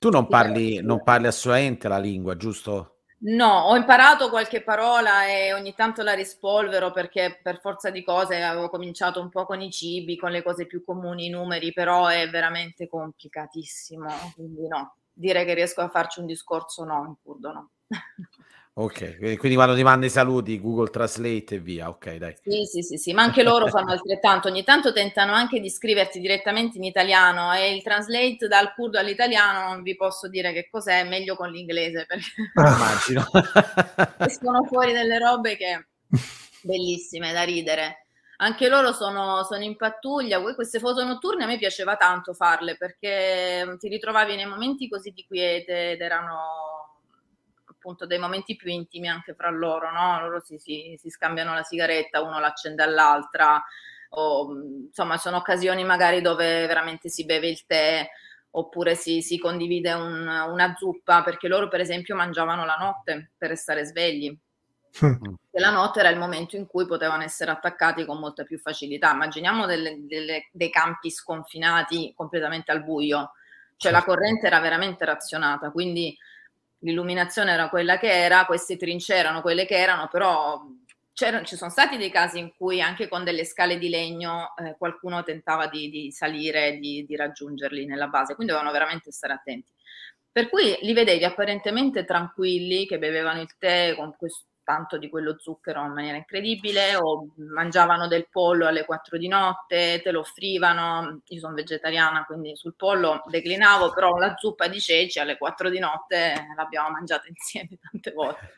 Tu non parli, non parli assolutamente la lingua, giusto? No, ho imparato qualche parola e ogni tanto la rispolvero perché per forza di cose avevo cominciato un po' con i cibi, con le cose più comuni, i numeri, però è veramente complicatissimo, quindi no, dire che riesco a farci un discorso no, in curdo no. [LAUGHS] Ok, quindi quando ti manda i saluti, Google Translate e via, ok, dai. Sì, sì, sì, sì, ma anche loro fanno altrettanto. Ogni tanto tentano anche di scriverti direttamente in italiano e il translate dal curdo all'italiano non vi posso dire che cos'è, è meglio con l'inglese [LAUGHS] perché ah, immagino. escono fuori delle robe che bellissime da ridere. Anche loro sono, sono in pattuglia. Queste foto notturne a me piaceva tanto farle perché ti ritrovavi nei momenti così di quiete ed erano appunto dei momenti più intimi anche fra loro, no? Loro si, si, si scambiano la sigaretta, uno l'accende all'altra, o insomma sono occasioni magari dove veramente si beve il tè oppure si, si condivide un, una zuppa, perché loro per esempio mangiavano la notte per restare svegli. Mm. E la notte era il momento in cui potevano essere attaccati con molta più facilità. Immaginiamo delle, delle, dei campi sconfinati completamente al buio, cioè la certo. corrente era veramente razionata, quindi l'illuminazione era quella che era, queste trincee erano quelle che erano, però ci sono stati dei casi in cui anche con delle scale di legno eh, qualcuno tentava di, di salire, di, di raggiungerli nella base, quindi dovevano veramente stare attenti. Per cui li vedevi apparentemente tranquilli, che bevevano il tè con questo tanto di quello zucchero in maniera incredibile, o mangiavano del pollo alle 4 di notte, te lo offrivano. Io sono vegetariana, quindi sul pollo declinavo, però la zuppa di ceci alle 4 di notte l'abbiamo mangiata [LAUGHS] insieme tante volte.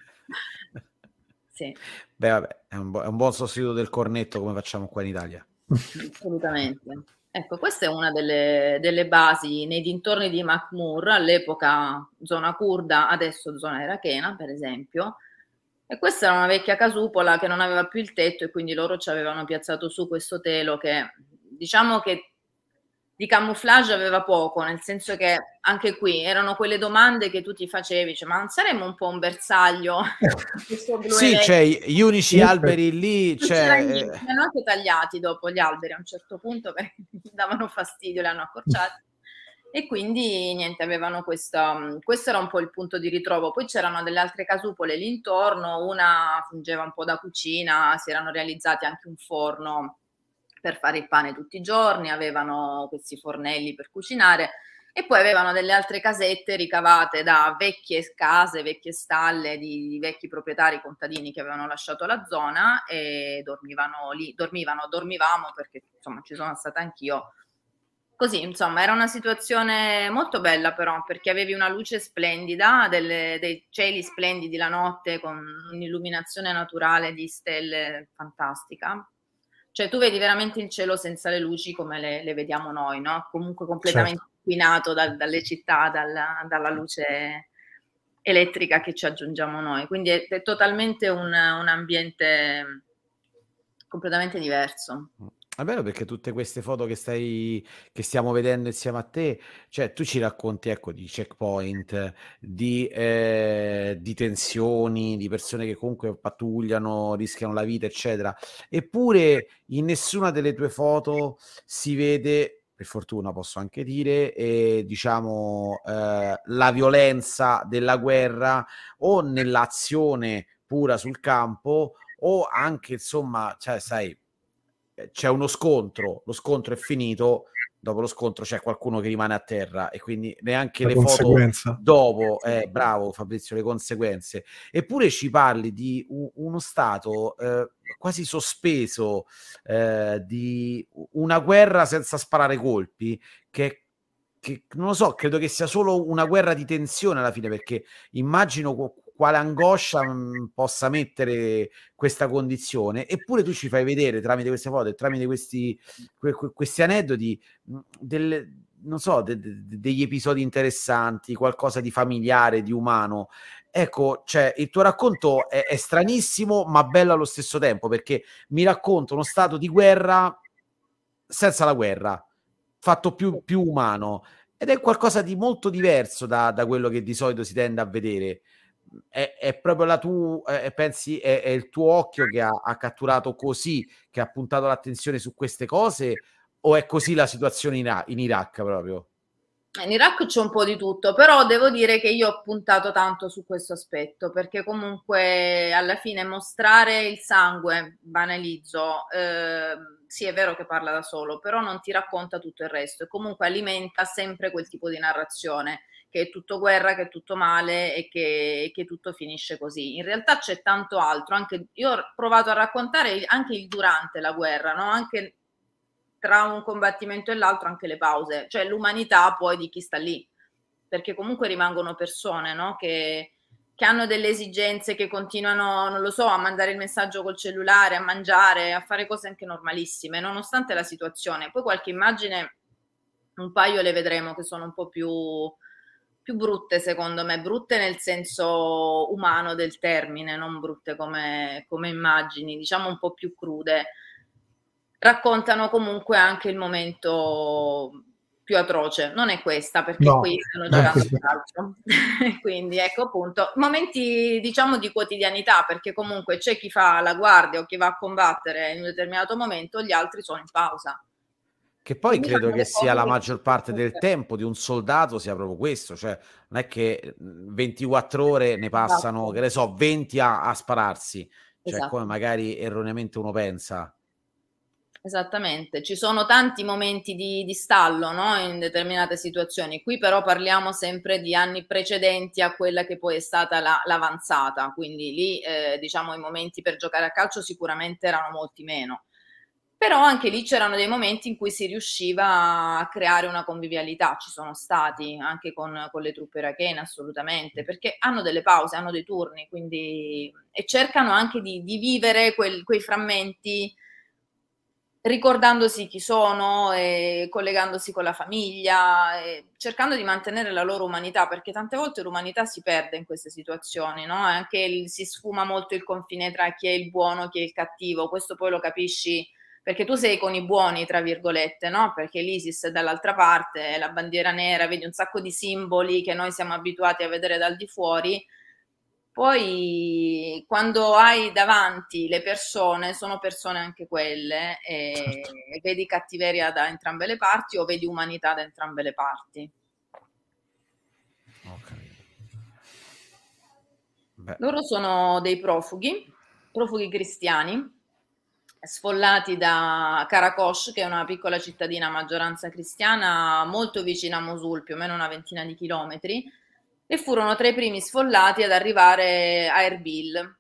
sì. Beh, vabbè, è un, bu- è un buon sostituto del cornetto come facciamo qua in Italia. Assolutamente. Ecco, questa è una delle, delle, basi nei dintorni di Makmur, all'epoca zona kurda, adesso zona irachena, per esempio, e questa era una vecchia casupola che non aveva più il tetto e quindi loro ci avevano piazzato su questo telo che diciamo che di camouflage aveva poco, nel senso che anche qui erano quelle domande che tu ti facevi, cioè, ma non saremmo un po' un bersaglio? [LAUGHS] sì, c'è gli unici alberi lì. Li hanno anche tagliati dopo gli alberi a un certo punto perché [LAUGHS] davano fastidio, li hanno accorciati e quindi niente, avevano questa, mm, questo era un po' il punto di ritrovo. Poi c'erano delle altre casupole lì intorno, una fungeva un po' da cucina, si erano realizzati anche un forno per fare il pane tutti i giorni, avevano questi fornelli per cucinare e poi avevano delle altre casette ricavate da vecchie case, vecchie stalle di, di vecchi proprietari contadini che avevano lasciato la zona e dormivano lì, dormivano, dormivamo perché insomma ci sono stata anch'io Così, insomma, era una situazione molto bella però, perché avevi una luce splendida, delle, dei cieli splendidi la notte con un'illuminazione naturale di stelle fantastica. Cioè tu vedi veramente il cielo senza le luci come le, le vediamo noi, no? Comunque completamente certo. inquinato da, dalle città, dalla, dalla, luce elettrica che ci aggiungiamo noi. Quindi è, è totalmente un, un ambiente completamente diverso. È vero perché tutte queste foto che, stai, che stiamo vedendo insieme a te, cioè tu ci racconti ecco, di checkpoint, di, eh, di tensioni, di persone che comunque pattugliano, rischiano la vita, eccetera. Eppure in nessuna delle tue foto si vede, per fortuna posso anche dire, eh, diciamo, eh, la violenza della guerra o nell'azione pura sul campo o anche, insomma, cioè, sai c'è uno scontro, lo scontro è finito, dopo lo scontro c'è qualcuno che rimane a terra e quindi neanche La le foto dopo, eh, bravo Fabrizio, le conseguenze. Eppure ci parli di u- uno stato eh, quasi sospeso, eh, di una guerra senza sparare colpi, che che non lo so, credo che sia solo una guerra di tensione alla fine, perché immagino quale angoscia mh, mhmm, possa mettere questa condizione, eppure tu ci fai vedere tramite queste foto e tramite questi, que, que, questi aneddoti mh, mhmm, non so, de, de, degli episodi interessanti, qualcosa di familiare, di umano. Ecco, cioè, il tuo racconto è, è stranissimo, ma bello allo stesso tempo, perché mi racconta uno stato di guerra senza la guerra, fatto più, più umano. Ed è qualcosa di molto diverso da, da quello che di solito si tende a vedere è, è, proprio la tua, eh, pensi, è, è, il tuo occhio che ha, ha, catturato così, che ha puntato l'attenzione su queste cose, o è così la situazione in, in Iraq proprio? In Iraq c'è un po' di tutto, però devo dire che io ho puntato tanto su questo aspetto, perché comunque alla fine mostrare il sangue, banalizzo, eh, sì è vero che parla da solo, però non ti racconta tutto il resto e comunque alimenta sempre quel tipo di narrazione che è tutto guerra, che è tutto male e che, che tutto finisce così. In realtà c'è tanto altro, anche, io ho provato a raccontare anche il durante la guerra, no? anche tra un combattimento e l'altro anche le pause, cioè l'umanità poi di chi sta lì, perché comunque rimangono persone no? che, che hanno delle esigenze, che continuano, non lo so, a mandare il messaggio col cellulare, a mangiare, a fare cose anche normalissime, nonostante la situazione. Poi qualche immagine, un paio le vedremo che sono un po' più, più brutte secondo me, brutte nel senso umano del termine, non brutte come, come immagini, diciamo un po' più crude. Raccontano comunque anche il momento più atroce, non è questa perché no, qui stanno giocando a calcio. [LAUGHS] Quindi ecco appunto momenti diciamo di quotidianità perché comunque c'è chi fa la guardia o chi va a combattere in un determinato momento, gli altri sono in pausa. Che poi Quindi credo che sia la maggior parte del tempo di un soldato sia proprio questo, cioè non è che 24 ore ne passano, esatto. che ne so, 20 a, a spararsi, cioè esatto. come magari erroneamente uno pensa. Esattamente, ci sono tanti momenti di, di stallo no? in determinate situazioni, qui però parliamo sempre di anni precedenti a quella che poi è stata la, l'avanzata, quindi lì eh, diciamo i momenti per giocare a calcio sicuramente erano molti meno, però anche lì c'erano dei momenti in cui si riusciva a creare una convivialità, ci sono stati anche con, con le truppe irachene assolutamente, perché hanno delle pause, hanno dei turni, quindi e cercano anche di, di vivere quel, quei frammenti ricordandosi chi sono, e collegandosi con la famiglia, cercando di mantenere la loro umanità, perché tante volte l'umanità si perde in queste situazioni, no? Anche il, si sfuma molto il confine tra chi è il buono, chi è il cattivo, questo poi lo capisci perché tu sei con i buoni, tra virgolette, no? Perché l'ISIS è dall'altra parte, la bandiera nera, vedi un sacco di simboli che noi siamo abituati a vedere dal di fuori, poi quando hai davanti le persone, sono persone anche quelle, e, certo. e vedi cattiveria da entrambe le parti o vedi umanità da entrambe le parti. Okay. Loro sono dei profughi, profughi cristiani, sfollati da Karakosh, che è una piccola cittadina a maggioranza cristiana molto vicina a Mosul, più o meno una ventina di chilometri, e furono tra i primi sfollati ad arrivare a Erbil.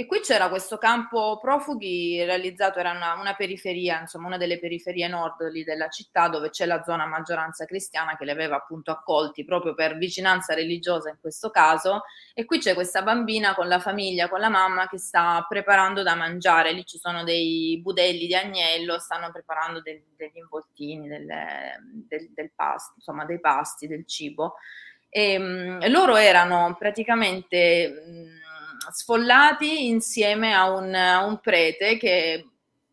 E qui c'era questo campo profughi realizzato, era una, una, periferia, insomma una delle periferie nord della città dove c'è la zona maggioranza cristiana che li aveva appunto accolti proprio per vicinanza religiosa in questo caso. E qui c'è questa bambina con la famiglia, con la mamma che sta preparando da mangiare. Lì ci sono dei budelli di agnello, stanno preparando del, degli involtini, del, del, del pasto, insomma dei pasti, del cibo. E, ehm, mh, loro erano praticamente mh, sfollati insieme a un, a un, prete che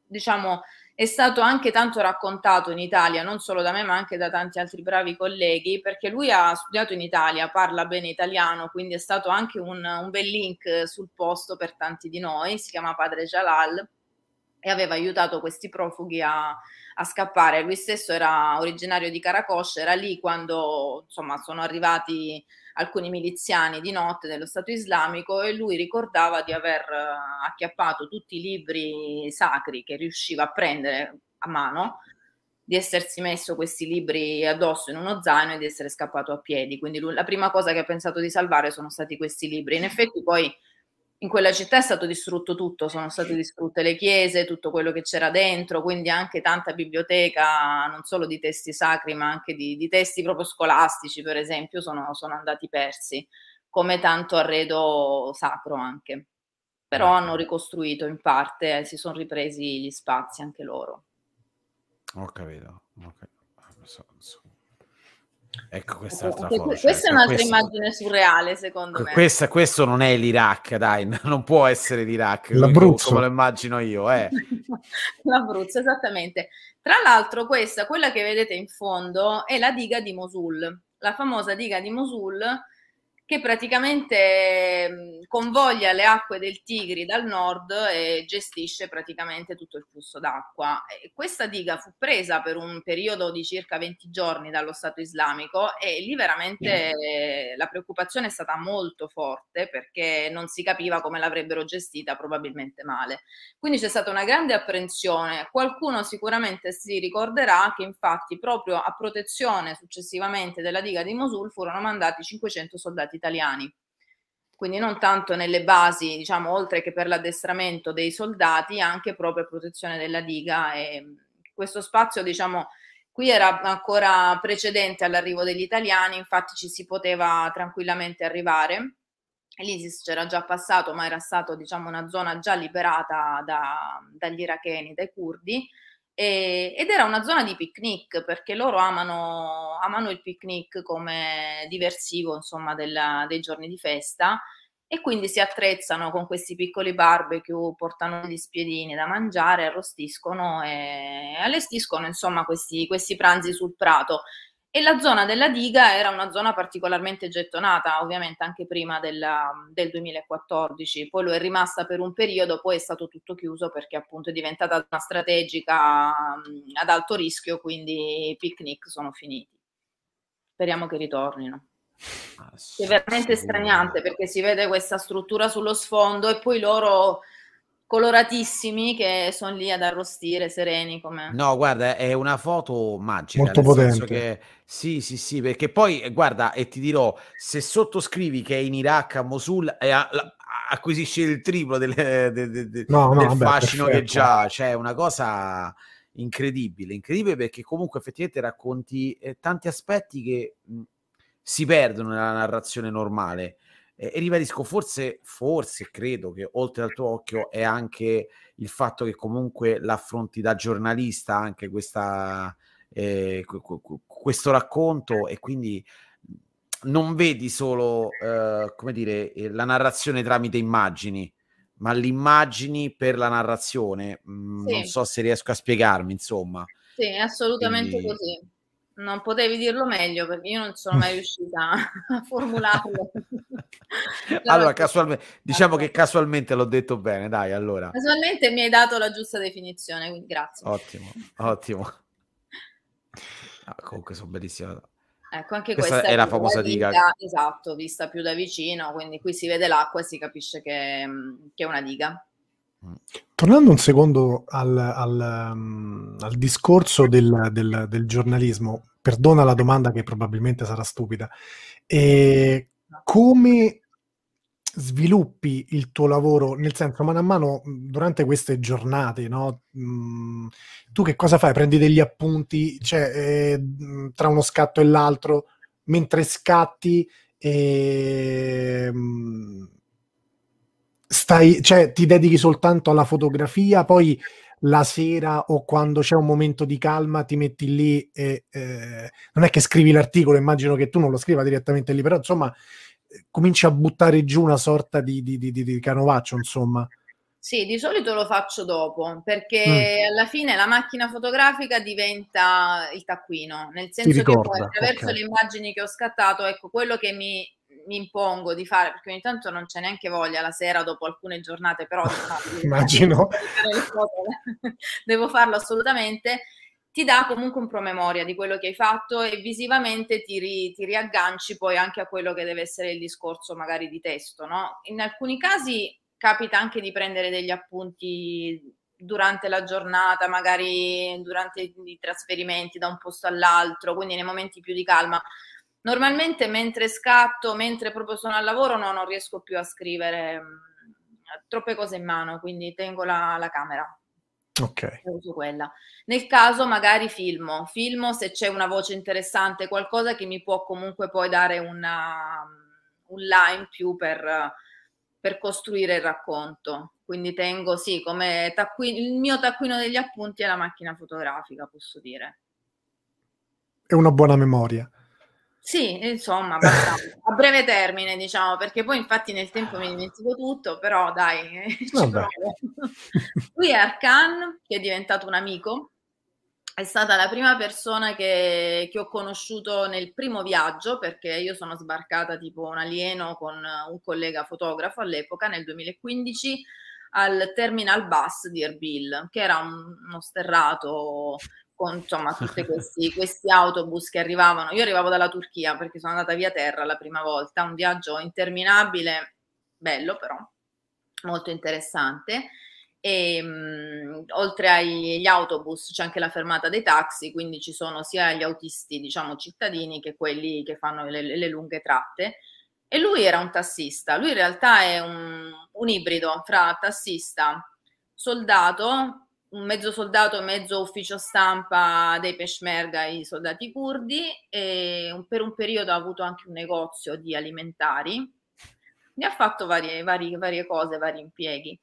diciamo è stato anche tanto raccontato in Italia, non solo da me ma anche da tanti altri bravi colleghi, perché lui ha studiato in Italia, parla bene italiano, quindi è stato anche un, un bel link sul posto per tanti di noi, si chiama Padre Jalal e aveva aiutato questi profughi a, a scappare. Lui stesso era originario di Caracoscia, era lì quando insomma, sono arrivati alcuni miliziani di notte dello Stato islamico e lui ricordava di aver uh, acchiappato tutti i libri sacri che riusciva a prendere a mano, di essersi messo questi libri addosso in uno zaino e di essere scappato a piedi. Quindi lui, la prima cosa che ha pensato di salvare sono stati questi libri. In effetti poi in quella città è stato distrutto tutto, sono state distrutte le chiese, tutto quello che c'era dentro, quindi anche tanta biblioteca, non solo di testi sacri, ma anche di, di testi proprio scolastici, per esempio, sono, sono, andati persi, come tanto arredo sacro anche. Però hanno ricostruito in parte, eh, si sono ripresi gli spazi anche loro. Ho capito. Ho capito. Ecco questa altra foto. Questa è un'altra questo, immagine surreale, secondo me. Questa, questo non è l'Iraq, dai, [LAUGHS] non può essere l'Iraq. L'Abruzzo. Come lo immagino io. Eh. [LAUGHS] L'Abruzzo, esattamente. Tra l'altro, questa, quella che vedete in fondo, è la diga di Mosul, la famosa diga di Mosul che praticamente convoglia le acque del Tigri dal nord e gestisce praticamente tutto il flusso d'acqua. E questa diga fu presa per un periodo di circa 20 giorni dallo Stato islamico e lì veramente mm. la preoccupazione è stata molto forte perché non si capiva come l'avrebbero gestita, probabilmente male. Quindi c'è stata una grande apprensione. Qualcuno sicuramente si ricorderà che infatti proprio a protezione successivamente della diga di Mosul furono mandati 500 soldati italiani. Quindi non tanto nelle basi, diciamo, oltre che per l'addestramento dei soldati, anche proprio protezione della diga. E questo spazio, diciamo, qui era ancora precedente all'arrivo degli italiani, infatti ci si poteva tranquillamente arrivare. L'ISIS c'era già passato, ma era stata diciamo, una zona già liberata da, dagli iracheni, dai curdi e, ed era una zona di picnic perché loro amano, amano il picnic come diversivo insomma della, dei giorni di festa e quindi si attrezzano con questi piccoli barbecue, portano gli spiedini da mangiare, arrostiscono e allestiscono insomma questi, questi pranzi sul prato e la zona della diga era una zona particolarmente gettonata, ovviamente anche prima della, del 2014, poi lo è rimasta per un periodo, poi è stato tutto chiuso perché appunto è diventata una strategica ad alto rischio, quindi i picnic sono finiti. Speriamo che ritornino. È veramente straniante perché si vede questa struttura sullo sfondo e poi loro coloratissimi che sono lì ad arrostire sereni come... No, guarda, è una foto magica. Molto potente. Che, sì, sì, sì, perché poi, guarda, e ti dirò, se sottoscrivi che è in Iraq, a Mosul, e a, la, acquisisci il triplo del, de, de, de, no, no, del vabbè, fascino perfetto. che già c'è, una cosa incredibile, incredibile perché comunque effettivamente racconti eh, tanti aspetti che mh, si perdono nella narrazione normale e, e ribadisco, forse, forse credo che oltre al tuo occhio è anche il fatto che comunque l'affronti da giornalista anche questa, eh, questo racconto e quindi non vedi solo eh, come dire la narrazione tramite immagini ma le immagini per la narrazione. Mm, sì. non so se riesco a spiegarmi insomma. Sì assolutamente quindi... così non potevi dirlo meglio perché io non sono mai riuscita a [LAUGHS] formularlo. [LAUGHS] allora, casualmente, diciamo che casualmente l'ho detto bene, dai, allora. Casualmente mi hai dato la giusta definizione, quindi grazie. Ottimo, ottimo. Ah, comunque sono bellissime. Ecco, anche questa, questa è la famosa diga. Esatto, vista più da vicino, quindi qui si vede l'acqua e si capisce che, che è una diga. Tornando un secondo al, al, um, al discorso del, del, del, giornalismo, perdona la domanda che probabilmente sarà stupida, e come sviluppi il tuo lavoro, nel senso, mano a mano durante queste giornate, no? Mm, tu che cosa fai? Prendi degli appunti, cioè, eh, tra uno scatto e l'altro, mentre scatti, eh, stai, cioè, ti dedichi soltanto alla fotografia, poi la sera o quando c'è un momento di calma ti metti lì e eh, non è che scrivi l'articolo, immagino che tu non lo scriva direttamente lì, però insomma cominci a buttare giù una sorta di, di, di, di canovaccio, insomma. Sì, di solito lo faccio dopo, perché mm. alla fine la macchina fotografica diventa il taccuino, nel senso che poi attraverso okay. le immagini che ho scattato, ecco, quello che mi mi impongo di fare, perché ogni tanto non c'è neanche voglia la sera dopo alcune giornate, però [LAUGHS] immagino [LAUGHS] [LAUGHS] devo farlo assolutamente. Ti dà comunque un promemoria di quello che hai fatto e visivamente ti, ri, ti riagganci poi anche a quello che deve essere il discorso magari di testo. No? In alcuni casi capita anche di prendere degli appunti durante la giornata, magari durante i trasferimenti da un posto all'altro, quindi nei momenti più di calma Normalmente mentre scatto, mentre proprio sono al lavoro, no, non riesco più a scrivere mm, troppe cose in mano, quindi tengo la, la camera. Ok. Nel caso magari filmo, filmo se c'è una voce interessante, qualcosa che mi può comunque poi dare una, un line più per, per costruire il racconto. Quindi tengo, sì, come taccuino, il mio taccuino degli appunti è la macchina fotografica, posso dire. È una buona memoria. Sì, insomma, a breve termine, diciamo, perché poi infatti nel tempo mi dimentico tutto, però dai, [LAUGHS] ci Qui è Arcan, che è diventato un amico, è stata la prima persona che, che, ho conosciuto nel primo viaggio, perché io sono sbarcata tipo un alieno con un collega fotografo all'epoca, nel 2015, al terminal bus di Erbil, che era un, uno sterrato con insomma tutti [LAUGHS] questi, questi, autobus che arrivavano. Io arrivavo dalla Turchia perché sono andata via terra la prima volta, un viaggio interminabile, bello però, molto interessante e mh, oltre agli autobus c'è anche la fermata dei taxi, quindi ci sono sia gli autisti, diciamo cittadini, che quelli che fanno le, le lunghe tratte. E lui era un tassista, lui in realtà è un, un ibrido fra tassista, soldato, mezzo soldato, mezzo ufficio stampa dei Peshmerga, i soldati curdi, e un, per un periodo ha avuto anche un negozio di alimentari, ne ha fatto varie, varie, varie cose, vari impieghi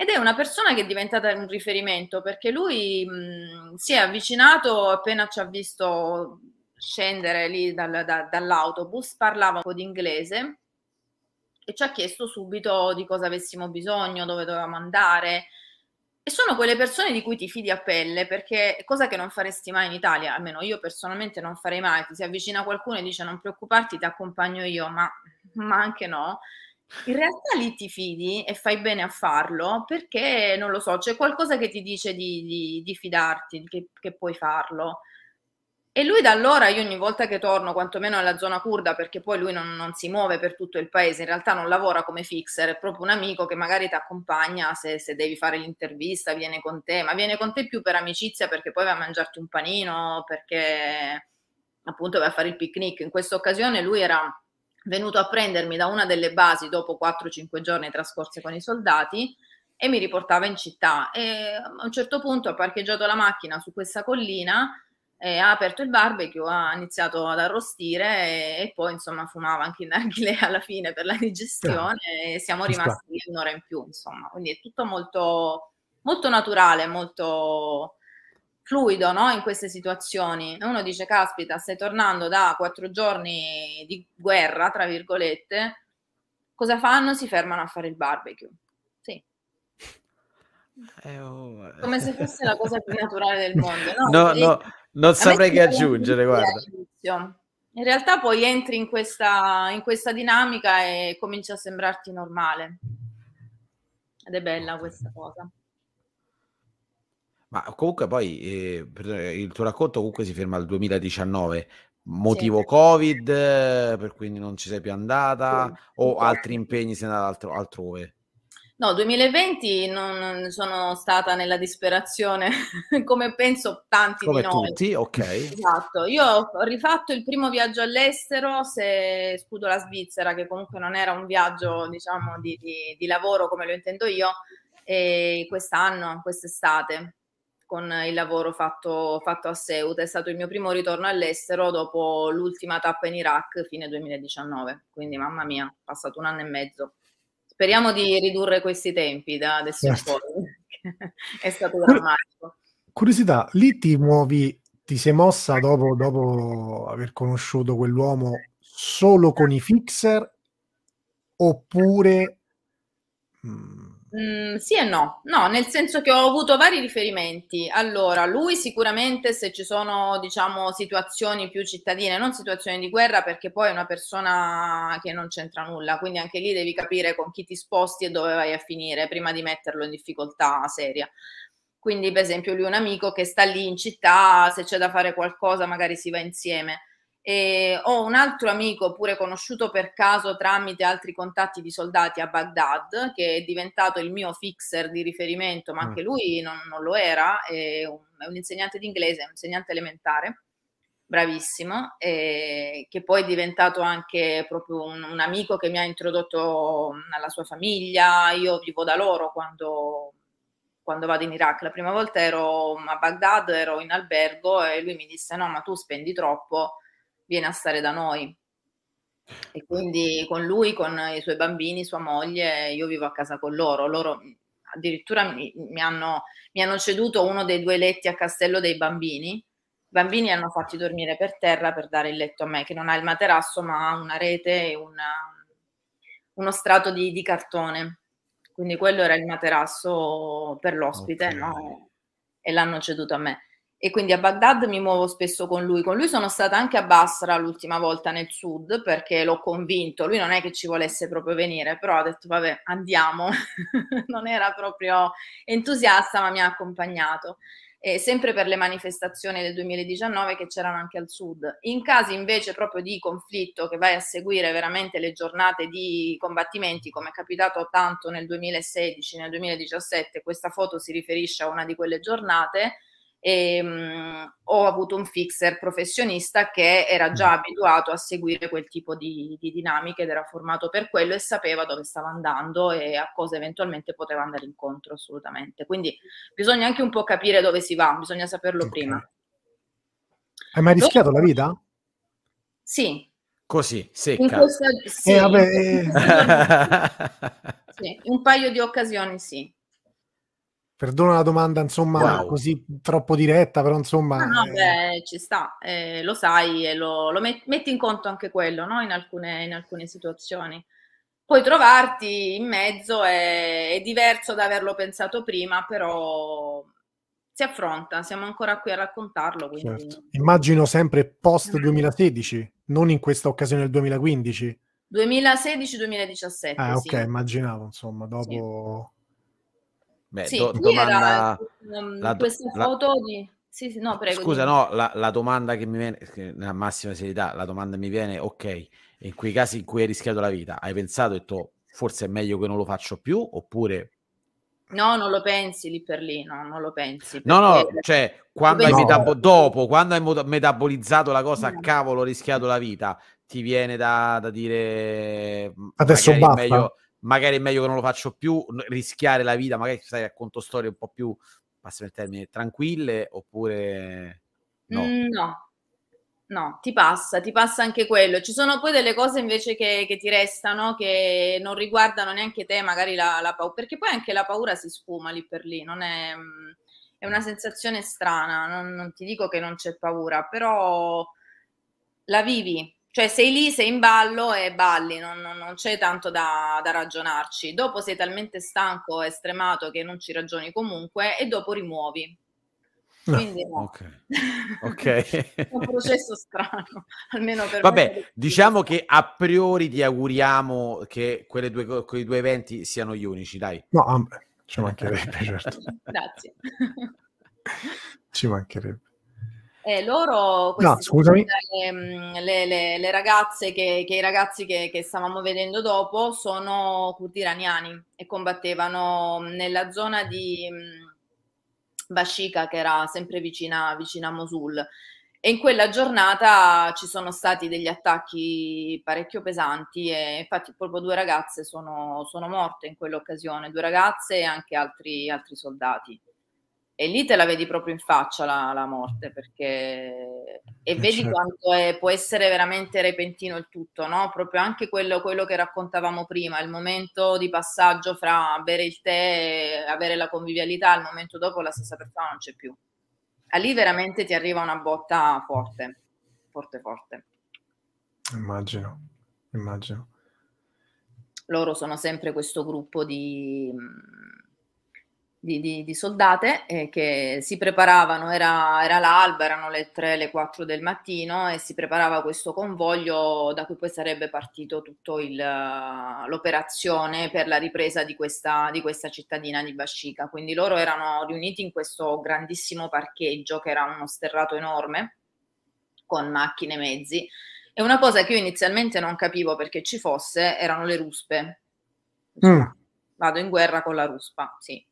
ed è una persona che è diventata un riferimento perché lui mh, si è avvicinato appena ci ha visto scendere lì dal, da, dall'autobus, parlava un po' di inglese e ci ha chiesto subito di cosa avessimo bisogno, dove dovevamo andare. E sono quelle persone di cui ti fidi a pelle, perché cosa che non faresti mai in Italia, almeno io personalmente non farei mai, ti si avvicina qualcuno e dice non preoccuparti, ti accompagno io, ma, ma anche no. In realtà lì ti fidi e fai bene a farlo perché, non lo so, c'è qualcosa che ti dice di, di, di fidarti, che, che, puoi farlo. E lui da allora, io ogni volta che torno, quantomeno nella zona curda, perché poi lui non, non, si muove per tutto il paese, in realtà non lavora come fixer, è proprio un amico che magari ti accompagna se, se devi fare l'intervista, viene con te, ma viene con te più per amicizia perché poi va a mangiarti un panino, perché appunto va a fare il picnic. In questa occasione lui era venuto a prendermi da una delle basi dopo 4-5 giorni trascorsi con i soldati e mi riportava in città. E a un certo punto ha parcheggiato la macchina su questa collina, eh, ha aperto il barbecue, ha iniziato ad arrostire e, e poi insomma fumava anche in narghile alla fine per la digestione e siamo rimasti un'ora in più, insomma. Quindi è tutto molto, molto naturale, molto fluido no? in queste situazioni. E uno dice, caspita, stai tornando da quattro giorni di guerra, tra virgolette, cosa fanno? Si fermano a fare il barbecue. Sì. Eh, oh, Come se fosse la cosa più naturale del mondo. No, no, no non saprei che aggiungere, guarda. In realtà poi entri in questa, in questa dinamica e comincia a sembrarti normale. Ed è bella questa cosa. Ma comunque poi eh, il tuo racconto comunque si ferma al 2019. Motivo sì. Covid, per cui non ci sei più andata sì. o altri impegni sei andata altro, altrove? No, 2020 non sono stata nella disperazione, [LAUGHS] come penso tanti come di noi. tutti, ok. Esatto. Io ho rifatto il primo viaggio all'estero, se scudo la Svizzera, che comunque non era un viaggio, diciamo, di, di, di lavoro come lo intendo io, e quest'anno, quest'estate con il lavoro fatto, fatto a Ceuta. È stato il mio primo ritorno all'estero dopo l'ultima tappa in Iraq, fine 2019. Quindi, mamma mia, passato un anno e mezzo. Speriamo di ridurre questi tempi da adesso in poi. [LAUGHS] è stato drammatico. Curiosità, lì ti muovi, ti sei mossa dopo, dopo aver conosciuto quell'uomo solo con i fixer oppure... Mh, Mm, sì e no, no, nel senso che ho avuto vari riferimenti. Allora, lui sicuramente se ci sono, diciamo, situazioni più cittadine, non situazioni di guerra, perché poi è una persona che non c'entra nulla, quindi anche lì devi capire con chi ti sposti e dove vai a finire prima di metterlo in difficoltà seria. Quindi, per esempio, lui è un amico che sta lì in città, se c'è da fare qualcosa, magari si va insieme. E ho un altro amico, pure conosciuto per caso tramite altri contatti di soldati a Baghdad, che è diventato il mio fixer di riferimento, ma mm. anche lui non, non lo era, è un, è un, insegnante di inglese, un insegnante elementare, bravissimo, e che poi è diventato anche proprio un, un amico che mi ha introdotto alla sua famiglia. Io vivo da loro quando, quando vado in Iraq. La prima volta ero a Baghdad, ero in albergo e lui mi disse: No, ma tu spendi troppo viene a stare da noi. E quindi con lui, con i suoi bambini, sua moglie, io vivo a casa con loro. Loro addirittura mi, mi, hanno, mi hanno ceduto uno dei due letti a castello dei bambini. I bambini hanno fatti dormire per terra per dare il letto a me, che non ha il materasso, ma ha una rete e una, uno strato di, di, cartone. Quindi quello era il materasso per l'ospite, okay. no? E l'hanno ceduto a me. E quindi a Baghdad mi muovo spesso con lui. Con lui sono stata anche a Basra l'ultima volta nel sud perché l'ho convinto. Lui non è che ci volesse proprio venire, però ha detto vabbè andiamo. [LAUGHS] non era proprio entusiasta ma mi ha accompagnato. E sempre per le manifestazioni del 2019 che c'erano anche al sud. In casi invece proprio di conflitto che vai a seguire veramente le giornate di combattimenti come è capitato tanto nel 2016, nel 2017, questa foto si riferisce a una di quelle giornate, e, ehm, mh, ho avuto un fixer professionista che era già mm. abituato a seguire quel tipo di, di, dinamiche ed era formato per quello e sapeva dove stava andando e a cosa eventualmente poteva andare incontro assolutamente. Quindi bisogna anche un po' capire dove si va, bisogna saperlo okay. prima. Hai mai rischiato Dopo, la vita? Sì. Così, secca. Questa, sì. Eh, vabbè, eh. sì, un paio di occasioni sì. Perdona la domanda, insomma, wow. così troppo diretta, però insomma... No, no eh... beh, ci sta, eh, lo sai e lo, lo met- metti in conto anche quello, no? In alcune, in alcune situazioni. Poi trovarti in mezzo è, è, diverso da averlo pensato prima, però si affronta, siamo ancora qui a raccontarlo. Quindi... Certo. Immagino sempre post 2016, non in questa occasione del 2015. 2016-2017. Ah, ok, sì. immaginavo, insomma, dopo... Sì Beh, sì, do, domanda, um, la, questa la, foto di... Sì, sì, no, prego. Scusa, no, la, la, domanda che mi viene, nella massima serietà, la domanda mi viene, ok, in quei casi in cui hai rischiato la vita, hai pensato, detto, forse è meglio che non lo faccio più, oppure... No, non lo pensi lì per lì, no, non lo pensi. No, no, cioè, quando hai metabo- dopo, quando hai metabolizzato la cosa, no. cavolo, ho rischiato la vita, ti viene da, da dire... Adesso basta. Meglio, magari è meglio che non lo faccio più, rischiare la vita, magari stai racconto storie un po' più, passami il termine, tranquille, oppure no? Mm, no. No, ti passa, ti passa anche quello. Ci sono poi delle cose invece che, che ti restano, che non riguardano neanche te, magari la, la, paura, perché poi anche la paura si sfuma lì per lì, non è, mm, è una sensazione strana, non, non ti dico che non c'è paura, però la vivi, cioè sei lì, sei in ballo e balli, non, non, non c'è tanto da, da, ragionarci. Dopo sei talmente stanco e stremato che non ci ragioni comunque e dopo rimuovi. Quindi no. Ok. [LAUGHS] okay. è un processo strano, [LAUGHS] almeno per Vabbè, diciamo che a priori ti auguriamo che due, quei due eventi siano gli unici, dai. No, ci mancherebbe, certo. [LAUGHS] Grazie. ci mancherebbe. Eh, loro, no, scusami. Mm, le, le, le, ragazze che, che i ragazzi che, che, stavamo vedendo dopo sono curdi iraniani e combattevano nella zona di mm, Bashika, che era sempre vicina, vicina a Mosul. E in quella giornata ci sono stati degli attacchi parecchio pesanti e infatti proprio due ragazze sono, sono morte in quell'occasione, due ragazze e anche altri, altri soldati e lì te la vedi proprio in faccia la, la morte perché e eh, vedi certo. quanto è, può essere veramente repentino il tutto, no? Proprio anche quello, quello, che raccontavamo prima, il momento di passaggio fra bere il tè e avere la convivialità, il momento dopo la stessa persona non c'è più. A lì veramente ti arriva una botta forte, forte, forte. Immagino, immagino. Loro sono sempre questo gruppo di di, di, di soldate eh, che si preparavano, era, era, l'alba, erano le 3, le 4 del mattino e si preparava questo convoglio da cui poi sarebbe partito tutta l'operazione per la ripresa di questa, di questa cittadina di Bascica. Quindi loro erano riuniti in questo grandissimo parcheggio che era uno sterrato enorme con macchine e mezzi. E una cosa che io inizialmente non capivo perché ci fosse erano le ruspe. Mm. Vado in guerra con la ruspa, sì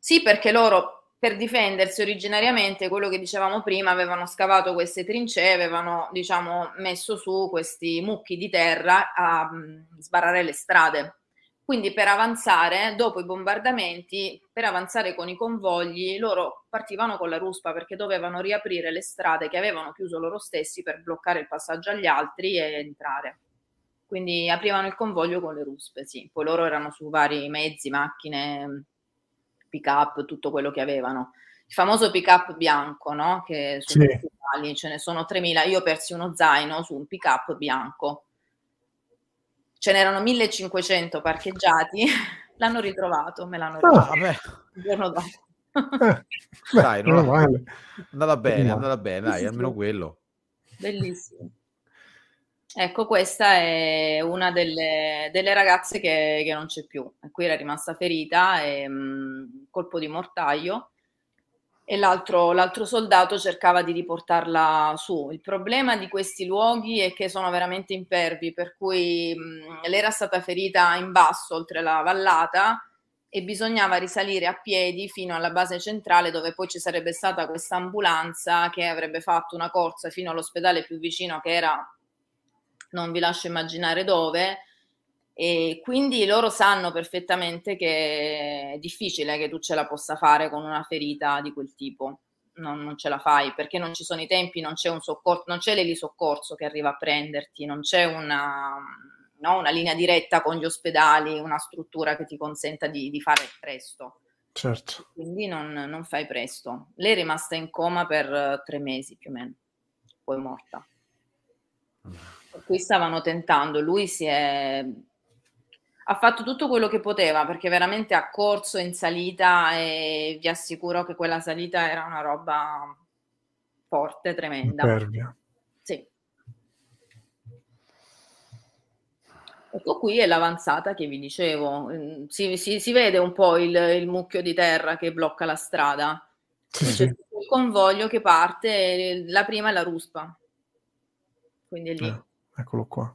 sì, perché loro per difendersi originariamente, quello che dicevamo prima, avevano scavato queste trincee, avevano diciamo messo su questi mucchi di terra a um, sbarrare le strade. Quindi per avanzare, dopo i bombardamenti, per avanzare con i convogli, loro partivano con la ruspa perché dovevano riaprire le strade che avevano chiuso loro stessi per bloccare il passaggio agli altri e entrare. Quindi aprivano il convoglio con le ruspe, sì. Poi loro erano su vari mezzi, macchine, pick up, tutto quello che avevano. Il famoso pick up bianco, no? Che sono sì. Ce ne sono 3.000. Io persi uno zaino su un pick up bianco. Ce n'erano 1500 parcheggiati, [LAUGHS] l'hanno ritrovato, me l'hanno ritrovato. Ah, il giorno dopo. Eh, [LAUGHS] dai, non male. andata bene, è andata bene, dai, almeno quello. Bellissimo. Ecco, questa è una delle, delle ragazze che, che, non c'è più. Qui era rimasta ferita, e, mh, mm, colpo di mortaio, e l'altro, l'altro soldato cercava di riportarla su. Il problema di questi luoghi è che sono veramente impervi, per cui mh, mm, lei era stata ferita in basso, oltre la vallata, e bisognava risalire a piedi fino alla base centrale dove poi ci sarebbe stata questa ambulanza che avrebbe fatto una corsa fino all'ospedale più vicino che era non vi lascio immaginare dove, e quindi loro sanno perfettamente che è difficile che tu ce la possa fare con una ferita di quel tipo. Non, non ce la fai perché non ci sono i tempi, non c'è un soccorso, non c'è l'elisoccorso che arriva a prenderti, non c'è una, no, una linea diretta con gli ospedali, una struttura che ti consenta di, di fare presto. Certo. Quindi non, non, fai presto. Lei è rimasta in coma per tre mesi più o meno, poi è morta. Mm qui stavano tentando, lui si è ha fatto tutto quello che poteva perché veramente ha corso in salita e vi assicuro che quella salita era una roba forte, tremenda. Impervia. Sì. Ecco qui è l'avanzata che vi dicevo, mm, si, si, si vede un po' il, il, mucchio di terra che blocca la strada. Sì, C'è sì. il convoglio che parte, la prima è la ruspa, quindi è lì. Eh. Eccolo qua.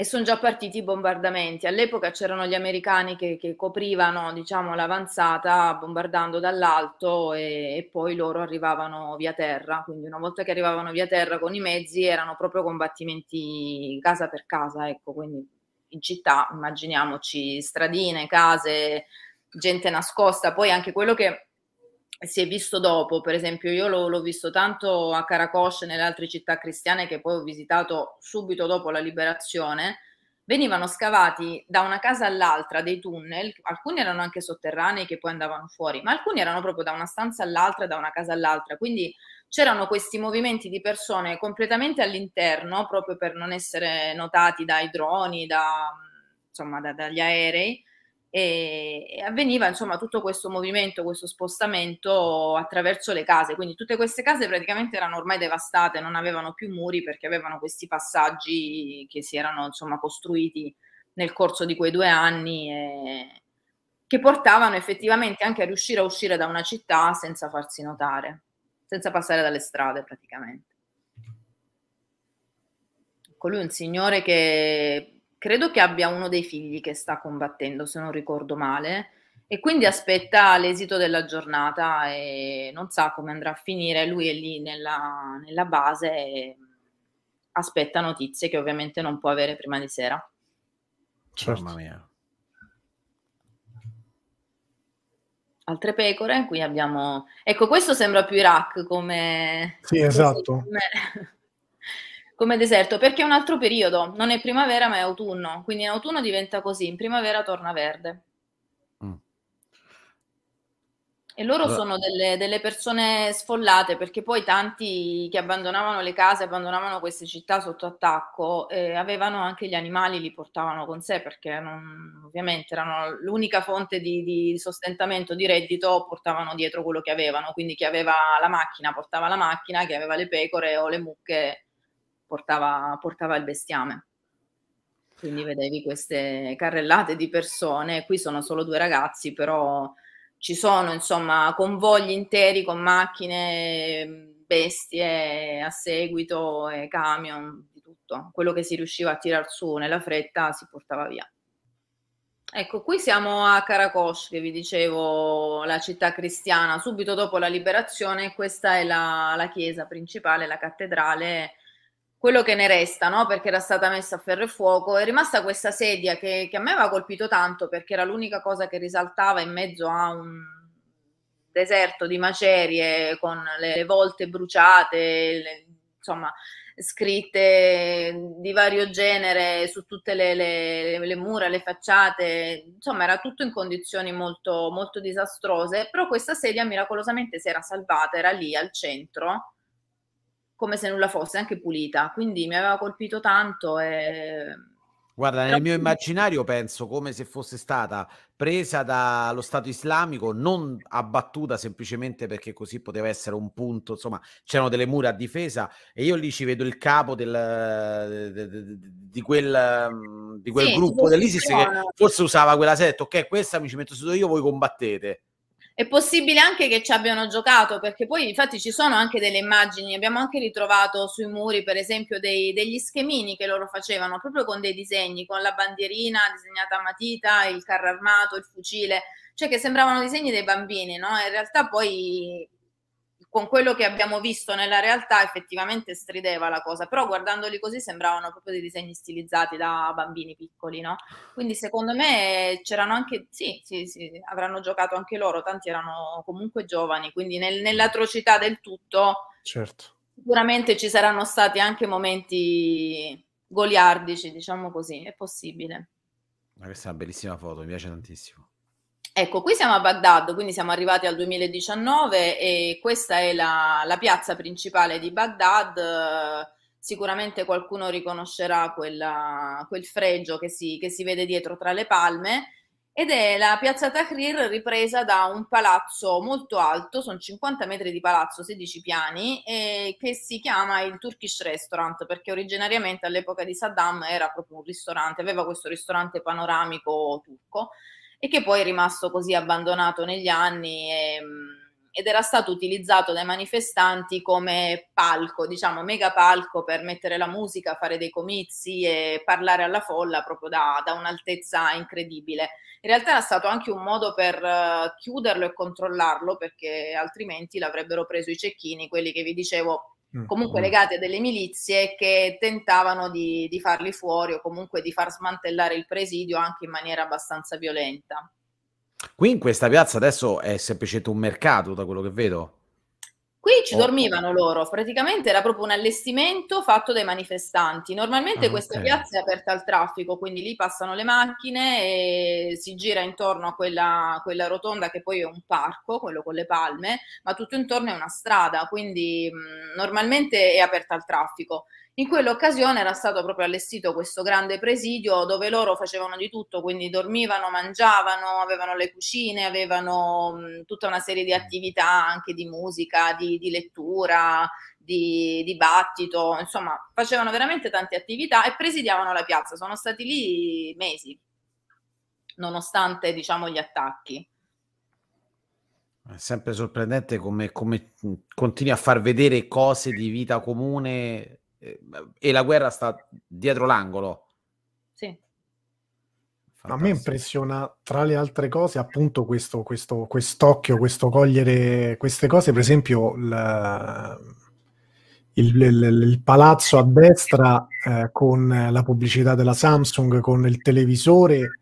E sono già partiti i bombardamenti. All'epoca c'erano gli americani che, che coprivano diciamo, l'avanzata bombardando dall'alto e, e, poi loro arrivavano via terra. Quindi una volta che arrivavano via terra con i mezzi erano proprio combattimenti casa per casa. Ecco, quindi in città immaginiamoci stradine, case, gente nascosta. Poi anche quello che si è visto dopo, per esempio io l'ho, l'ho visto tanto a Caracos e nelle altre città cristiane che poi ho visitato subito dopo la liberazione, venivano scavati da una casa all'altra dei tunnel, alcuni erano anche sotterranei che poi andavano fuori, ma alcuni erano proprio da una stanza all'altra, da una casa all'altra, quindi c'erano questi movimenti di persone completamente all'interno, proprio per non essere notati dai droni, da, insomma, da, dagli aerei, e avveniva insomma tutto questo movimento, questo spostamento attraverso le case, quindi tutte queste case praticamente erano ormai devastate, non avevano più muri perché avevano questi passaggi che si erano insomma costruiti nel corso di quei due anni e che portavano effettivamente anche a riuscire a uscire da una città senza farsi notare, senza passare dalle strade praticamente. Ecco lui un signore che credo che abbia uno dei figli che sta combattendo, se non ricordo male, e quindi aspetta l'esito della giornata e non sa come andrà a finire. Lui è lì nella, nella base e aspetta notizie che ovviamente non può avere prima di sera. Certo. Mamma mia. Altre pecore, qui abbiamo... Ecco, questo sembra più Iraq come... Sì, esatto. Come come deserto perché è un altro periodo, non è primavera ma è autunno, quindi in autunno diventa così, in primavera torna verde. Mm. E loro allora. sono delle, delle, persone sfollate perché poi tanti che abbandonavano le case, abbandonavano queste città sotto attacco, eh, avevano anche gli animali, li portavano con sé perché non, ovviamente erano l'unica fonte di, di, sostentamento, di reddito, portavano dietro quello che avevano. Quindi chi aveva la macchina portava la macchina, chi aveva le pecore o le mucche portava, portava il bestiame. Quindi vedevi queste carrellate di persone, qui sono solo due ragazzi, però ci sono insomma convogli interi con macchine, bestie a seguito, e camion, di tutto. Quello che si riusciva a tirar su nella fretta si portava via. Ecco, qui siamo a Caracos, che vi dicevo, la città cristiana, subito dopo la liberazione, questa è la, la chiesa principale, la cattedrale quello che ne resta, no? perché era stata messa a ferro e fuoco, è rimasta questa sedia che, che, a me aveva colpito tanto perché era l'unica cosa che risaltava in mezzo a un deserto di macerie con le, volte bruciate, le, insomma, scritte di vario genere su tutte le, le, le, mura, le facciate, insomma era tutto in condizioni molto, molto disastrose, però questa sedia miracolosamente si era salvata, era lì al centro come se nulla fosse, anche pulita. Quindi mi aveva colpito tanto e Guarda, nel mio immaginario penso come se fosse stata presa dallo Stato islamico, non abbattuta semplicemente perché così poteva essere un punto, insomma, c'erano delle mura a difesa e io lì ci vedo il capo del, de, de, de, di quel, di quel sì, gruppo dell'ISIS che forse usava quella setta, ok, questa mi ci metto su io, voi combattete. È possibile anche che ci abbiano giocato, perché poi infatti ci sono anche delle immagini, abbiamo anche ritrovato sui muri, per esempio, dei, degli schemini che loro facevano, proprio con dei disegni, con la bandierina disegnata a matita, il carro armato, il fucile, cioè che sembravano disegni dei bambini, no? In realtà poi con quello che abbiamo visto nella realtà effettivamente strideva la cosa, però guardandoli così sembravano proprio dei disegni stilizzati da bambini piccoli, no? Quindi secondo me c'erano anche, sì, sì, sì, avranno giocato anche loro, tanti erano comunque giovani, quindi nel, nell'atrocità del tutto certo. sicuramente ci saranno stati anche momenti goliardici, diciamo così, è possibile. Ma questa è una bellissima foto, mi piace tantissimo. Ecco, qui siamo a Baghdad, quindi siamo arrivati al 2019 e questa è la, la piazza principale di Baghdad. Sicuramente qualcuno riconoscerà quella, quel fregio che si, che si vede dietro tra le palme ed è la piazza Tahrir ripresa da un palazzo molto alto, sono 50 metri di palazzo, 16 piani, che si chiama il Turkish Restaurant perché originariamente all'epoca di Saddam era proprio un ristorante, aveva questo ristorante panoramico turco e che poi è rimasto così abbandonato negli anni e, ed era stato utilizzato dai manifestanti come palco, diciamo mega palco per mettere la musica, fare dei comizi e parlare alla folla proprio da, da un'altezza incredibile. In realtà era stato anche un modo per uh, chiuderlo e controllarlo perché altrimenti l'avrebbero preso i cecchini, quelli che vi dicevo comunque mm. legati a delle milizie che tentavano di, di, farli fuori o comunque di far smantellare il presidio anche in maniera abbastanza violenta. Qui in questa piazza adesso è semplicemente un mercato, da quello che vedo. Qui ci oh. dormivano loro, praticamente era proprio un allestimento fatto dai manifestanti. Normalmente ah, questa okay. piazza è aperta al traffico, quindi lì passano le macchine e si gira intorno a quella, quella rotonda che poi è un parco, quello con le palme, ma tutto intorno è una strada, quindi mh, normalmente è aperta al traffico. In quell'occasione era stato proprio allestito questo grande presidio dove loro facevano di tutto, quindi dormivano, mangiavano, avevano le cucine, avevano tutta una serie di attività anche di musica, di, di lettura, di dibattito, insomma facevano veramente tante attività e presidiavano la piazza, sono stati lì mesi, nonostante diciamo gli attacchi. È sempre sorprendente come, come continui a far vedere cose di vita comune e la guerra sta dietro l'angolo. Sì. A me impressiona, tra le altre cose, appunto questo, questo quest'occhio, questo cogliere queste cose, per esempio la, il, il, il, palazzo a destra eh, con la pubblicità della Samsung, con il televisore,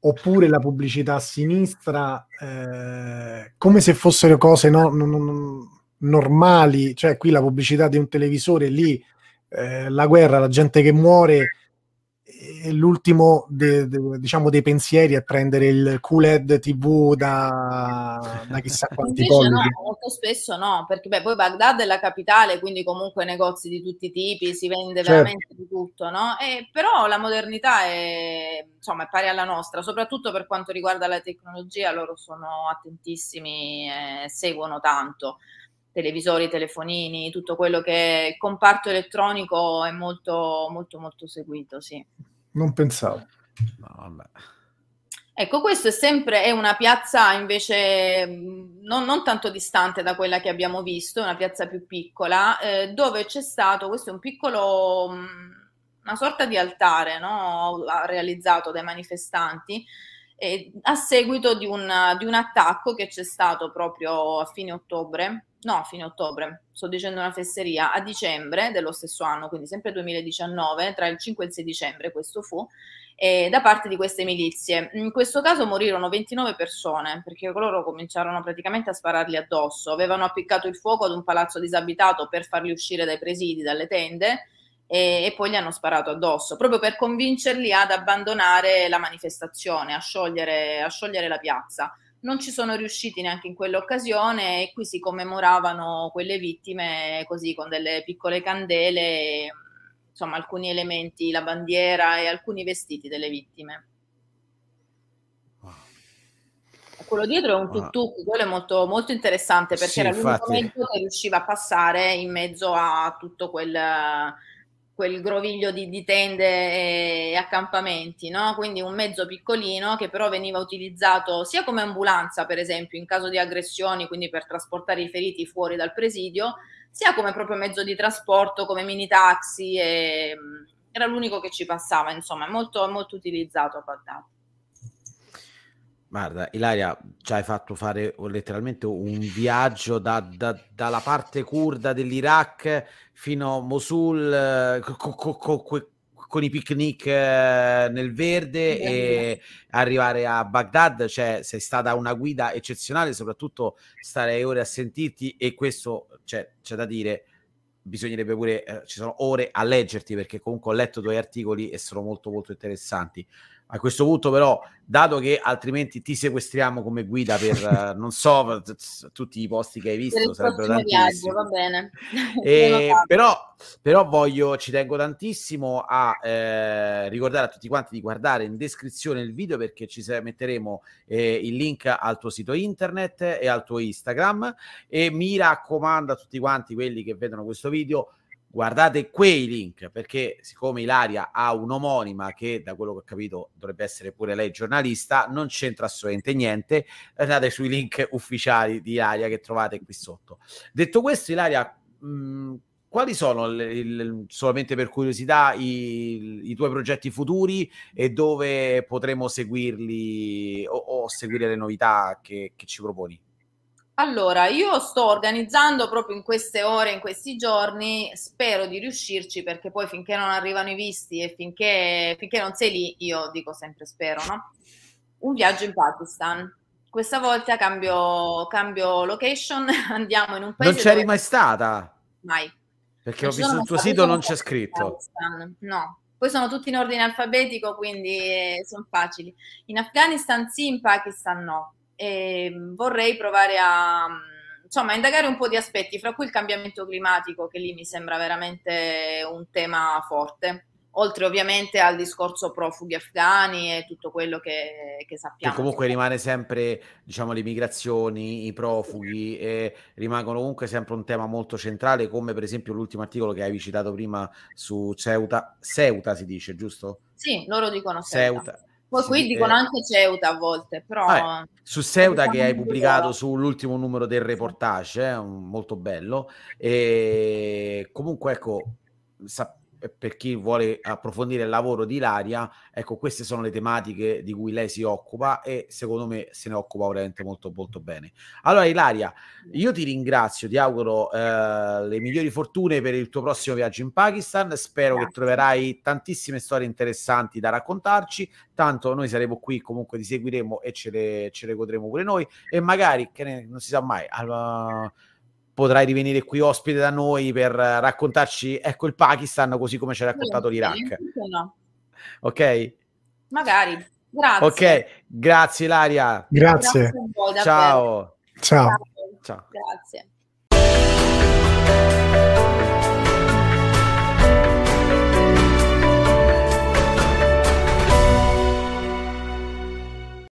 oppure la pubblicità a sinistra, eh, come se fossero cose no, no, no, normali, cioè qui la pubblicità di un televisore, lì eh, la guerra, la gente che muore, e l'ultimo de, de, diciamo dei pensieri è prendere il QLED TV da, da chissà [LAUGHS] quanti pollici. No, molto spesso no, perché beh, poi Baghdad è la capitale, quindi comunque negozi di tutti i tipi, si vende certo. veramente di tutto, no? E, però la modernità è, insomma, è pari alla nostra, soprattutto per quanto riguarda la tecnologia, loro sono attentissimi e seguono tanto televisori, telefonini, tutto quello che è il comparto elettronico è molto, molto, molto seguito, sì. Non pensavo. No, ecco, questo è sempre è una piazza invece non, non, tanto distante da quella che abbiamo visto, una piazza più piccola, eh, dove c'è stato, questo è un piccolo, una sorta di altare no? realizzato dai manifestanti, eh, a seguito di un, di un attacco che c'è stato proprio a fine ottobre no, a fine ottobre, sto dicendo una fesseria, a dicembre dello stesso anno, quindi sempre 2019, tra il 5 e il 6 dicembre questo fu, eh, da parte di queste milizie. In questo caso morirono 29 persone, perché loro cominciarono praticamente a spararli addosso, avevano appiccato il fuoco ad un palazzo disabitato per farli uscire dai presidi, dalle tende, e, e poi gli hanno sparato addosso, proprio per convincerli ad abbandonare la manifestazione, a sciogliere, a sciogliere la piazza non ci sono riusciti neanche in quell'occasione e qui si commemoravano quelle vittime così con delle piccole candele. insomma alcuni elementi, la bandiera e alcuni vestiti delle vittime. Quello dietro è un tuk-tuk, quello è molto, molto interessante perché sì, era l'unico infatti... mezzo che riusciva a passare in mezzo a tutto quel, quel groviglio di, di, tende e accampamenti, no? quindi un mezzo piccolino che però veniva utilizzato sia come ambulanza, per esempio, in caso di aggressioni, quindi per trasportare i feriti fuori dal presidio, sia come proprio mezzo di trasporto, come mini taxi, e, era l'unico che ci passava, insomma, molto, molto utilizzato a Baghdad. Guarda, Ilaria, ci hai fatto fare letteralmente un viaggio da, da, dalla parte curda dell'Iraq fino a Mosul co, co, co, con i picnic eh, nel verde e arrivare a Baghdad, cioè sei stata una guida eccezionale, soprattutto stare ore a sentirti e questo cioè, c'è da dire bisognerebbe pure, eh, ci sono ore a leggerti perché comunque ho letto i tuoi articoli e sono molto molto interessanti. A questo punto, però, dato che altrimenti ti sequestriamo come guida per uh, [LAUGHS] non so tutti i posti che hai visto, sarebbero tantissimi. va bene. [LAUGHS] E, però, però voglio, ci tengo tantissimo a eh, ricordare a tutti quanti di guardare in descrizione il video perché ci metteremo eh, il link al tuo sito internet e al tuo Instagram. E mi raccomando a tutti quanti quelli che vedono questo video guardate quei link perché siccome Ilaria ha un'omonima che da quello che ho capito dovrebbe essere pure lei giornalista non c'entra assolutamente niente andate sui link ufficiali di Ilaria che trovate qui sotto detto questo Ilaria mh, quali sono le, il, solamente per curiosità i, i, tuoi progetti futuri e dove potremo seguirli o, o seguire le novità che, che ci proponi? Allora, io sto organizzando proprio in queste ore, in questi giorni, spero di riuscirci perché poi finché non arrivano i visti e finché, finché non sei lì, io dico sempre spero, no? Un viaggio in Pakistan. Questa volta cambio, cambio location, [LAUGHS] andiamo in un paese. Non c'eri dove... mai stata? Mai. Perché non ho visto sul tuo sito, non c'è scritto. No, poi sono tutti in ordine alfabetico, quindi eh, sono facili. In Afghanistan sì, in Pakistan no e vorrei provare a insomma, indagare un po' di aspetti, fra cui il cambiamento climatico, che lì mi sembra veramente un tema forte. Oltre ovviamente al discorso profughi afghani e tutto quello che, che sappiamo. Che comunque rimane sempre, diciamo, le migrazioni, i profughi, e rimangono comunque sempre un tema molto centrale, come per esempio l'ultimo articolo che hai citato prima su Ceuta. Ceuta si dice, giusto? Sì, loro dicono Ceuta. Ceuta poi sì, qui dicono eh... anche Ceuta a volte, però... Ah, su Ceuta che hai pubblicato sull'ultimo numero del reportage, eh, molto bello. E comunque, ecco, sap- per chi vuole approfondire il lavoro di Ilaria, ecco, queste sono le tematiche di cui lei si occupa e secondo me se ne occupa veramente molto molto bene. Allora Ilaria, io ti ringrazio, ti auguro eh, le migliori fortune per il tuo prossimo viaggio in Pakistan, spero Grazie. che troverai tantissime storie interessanti da raccontarci, tanto noi saremo qui, comunque ti seguiremo e ce le, ce le godremo pure noi e magari, che ne, non si sa mai, al, potrai rivenire qui ospite da noi per raccontarci, ecco, il Pakistan così come ci ha raccontato sì, l'Iraq. No. Ok? Magari. Grazie. Ok, grazie Ilaria. Grazie. grazie Ciao. Ciao. Ciao. Grazie.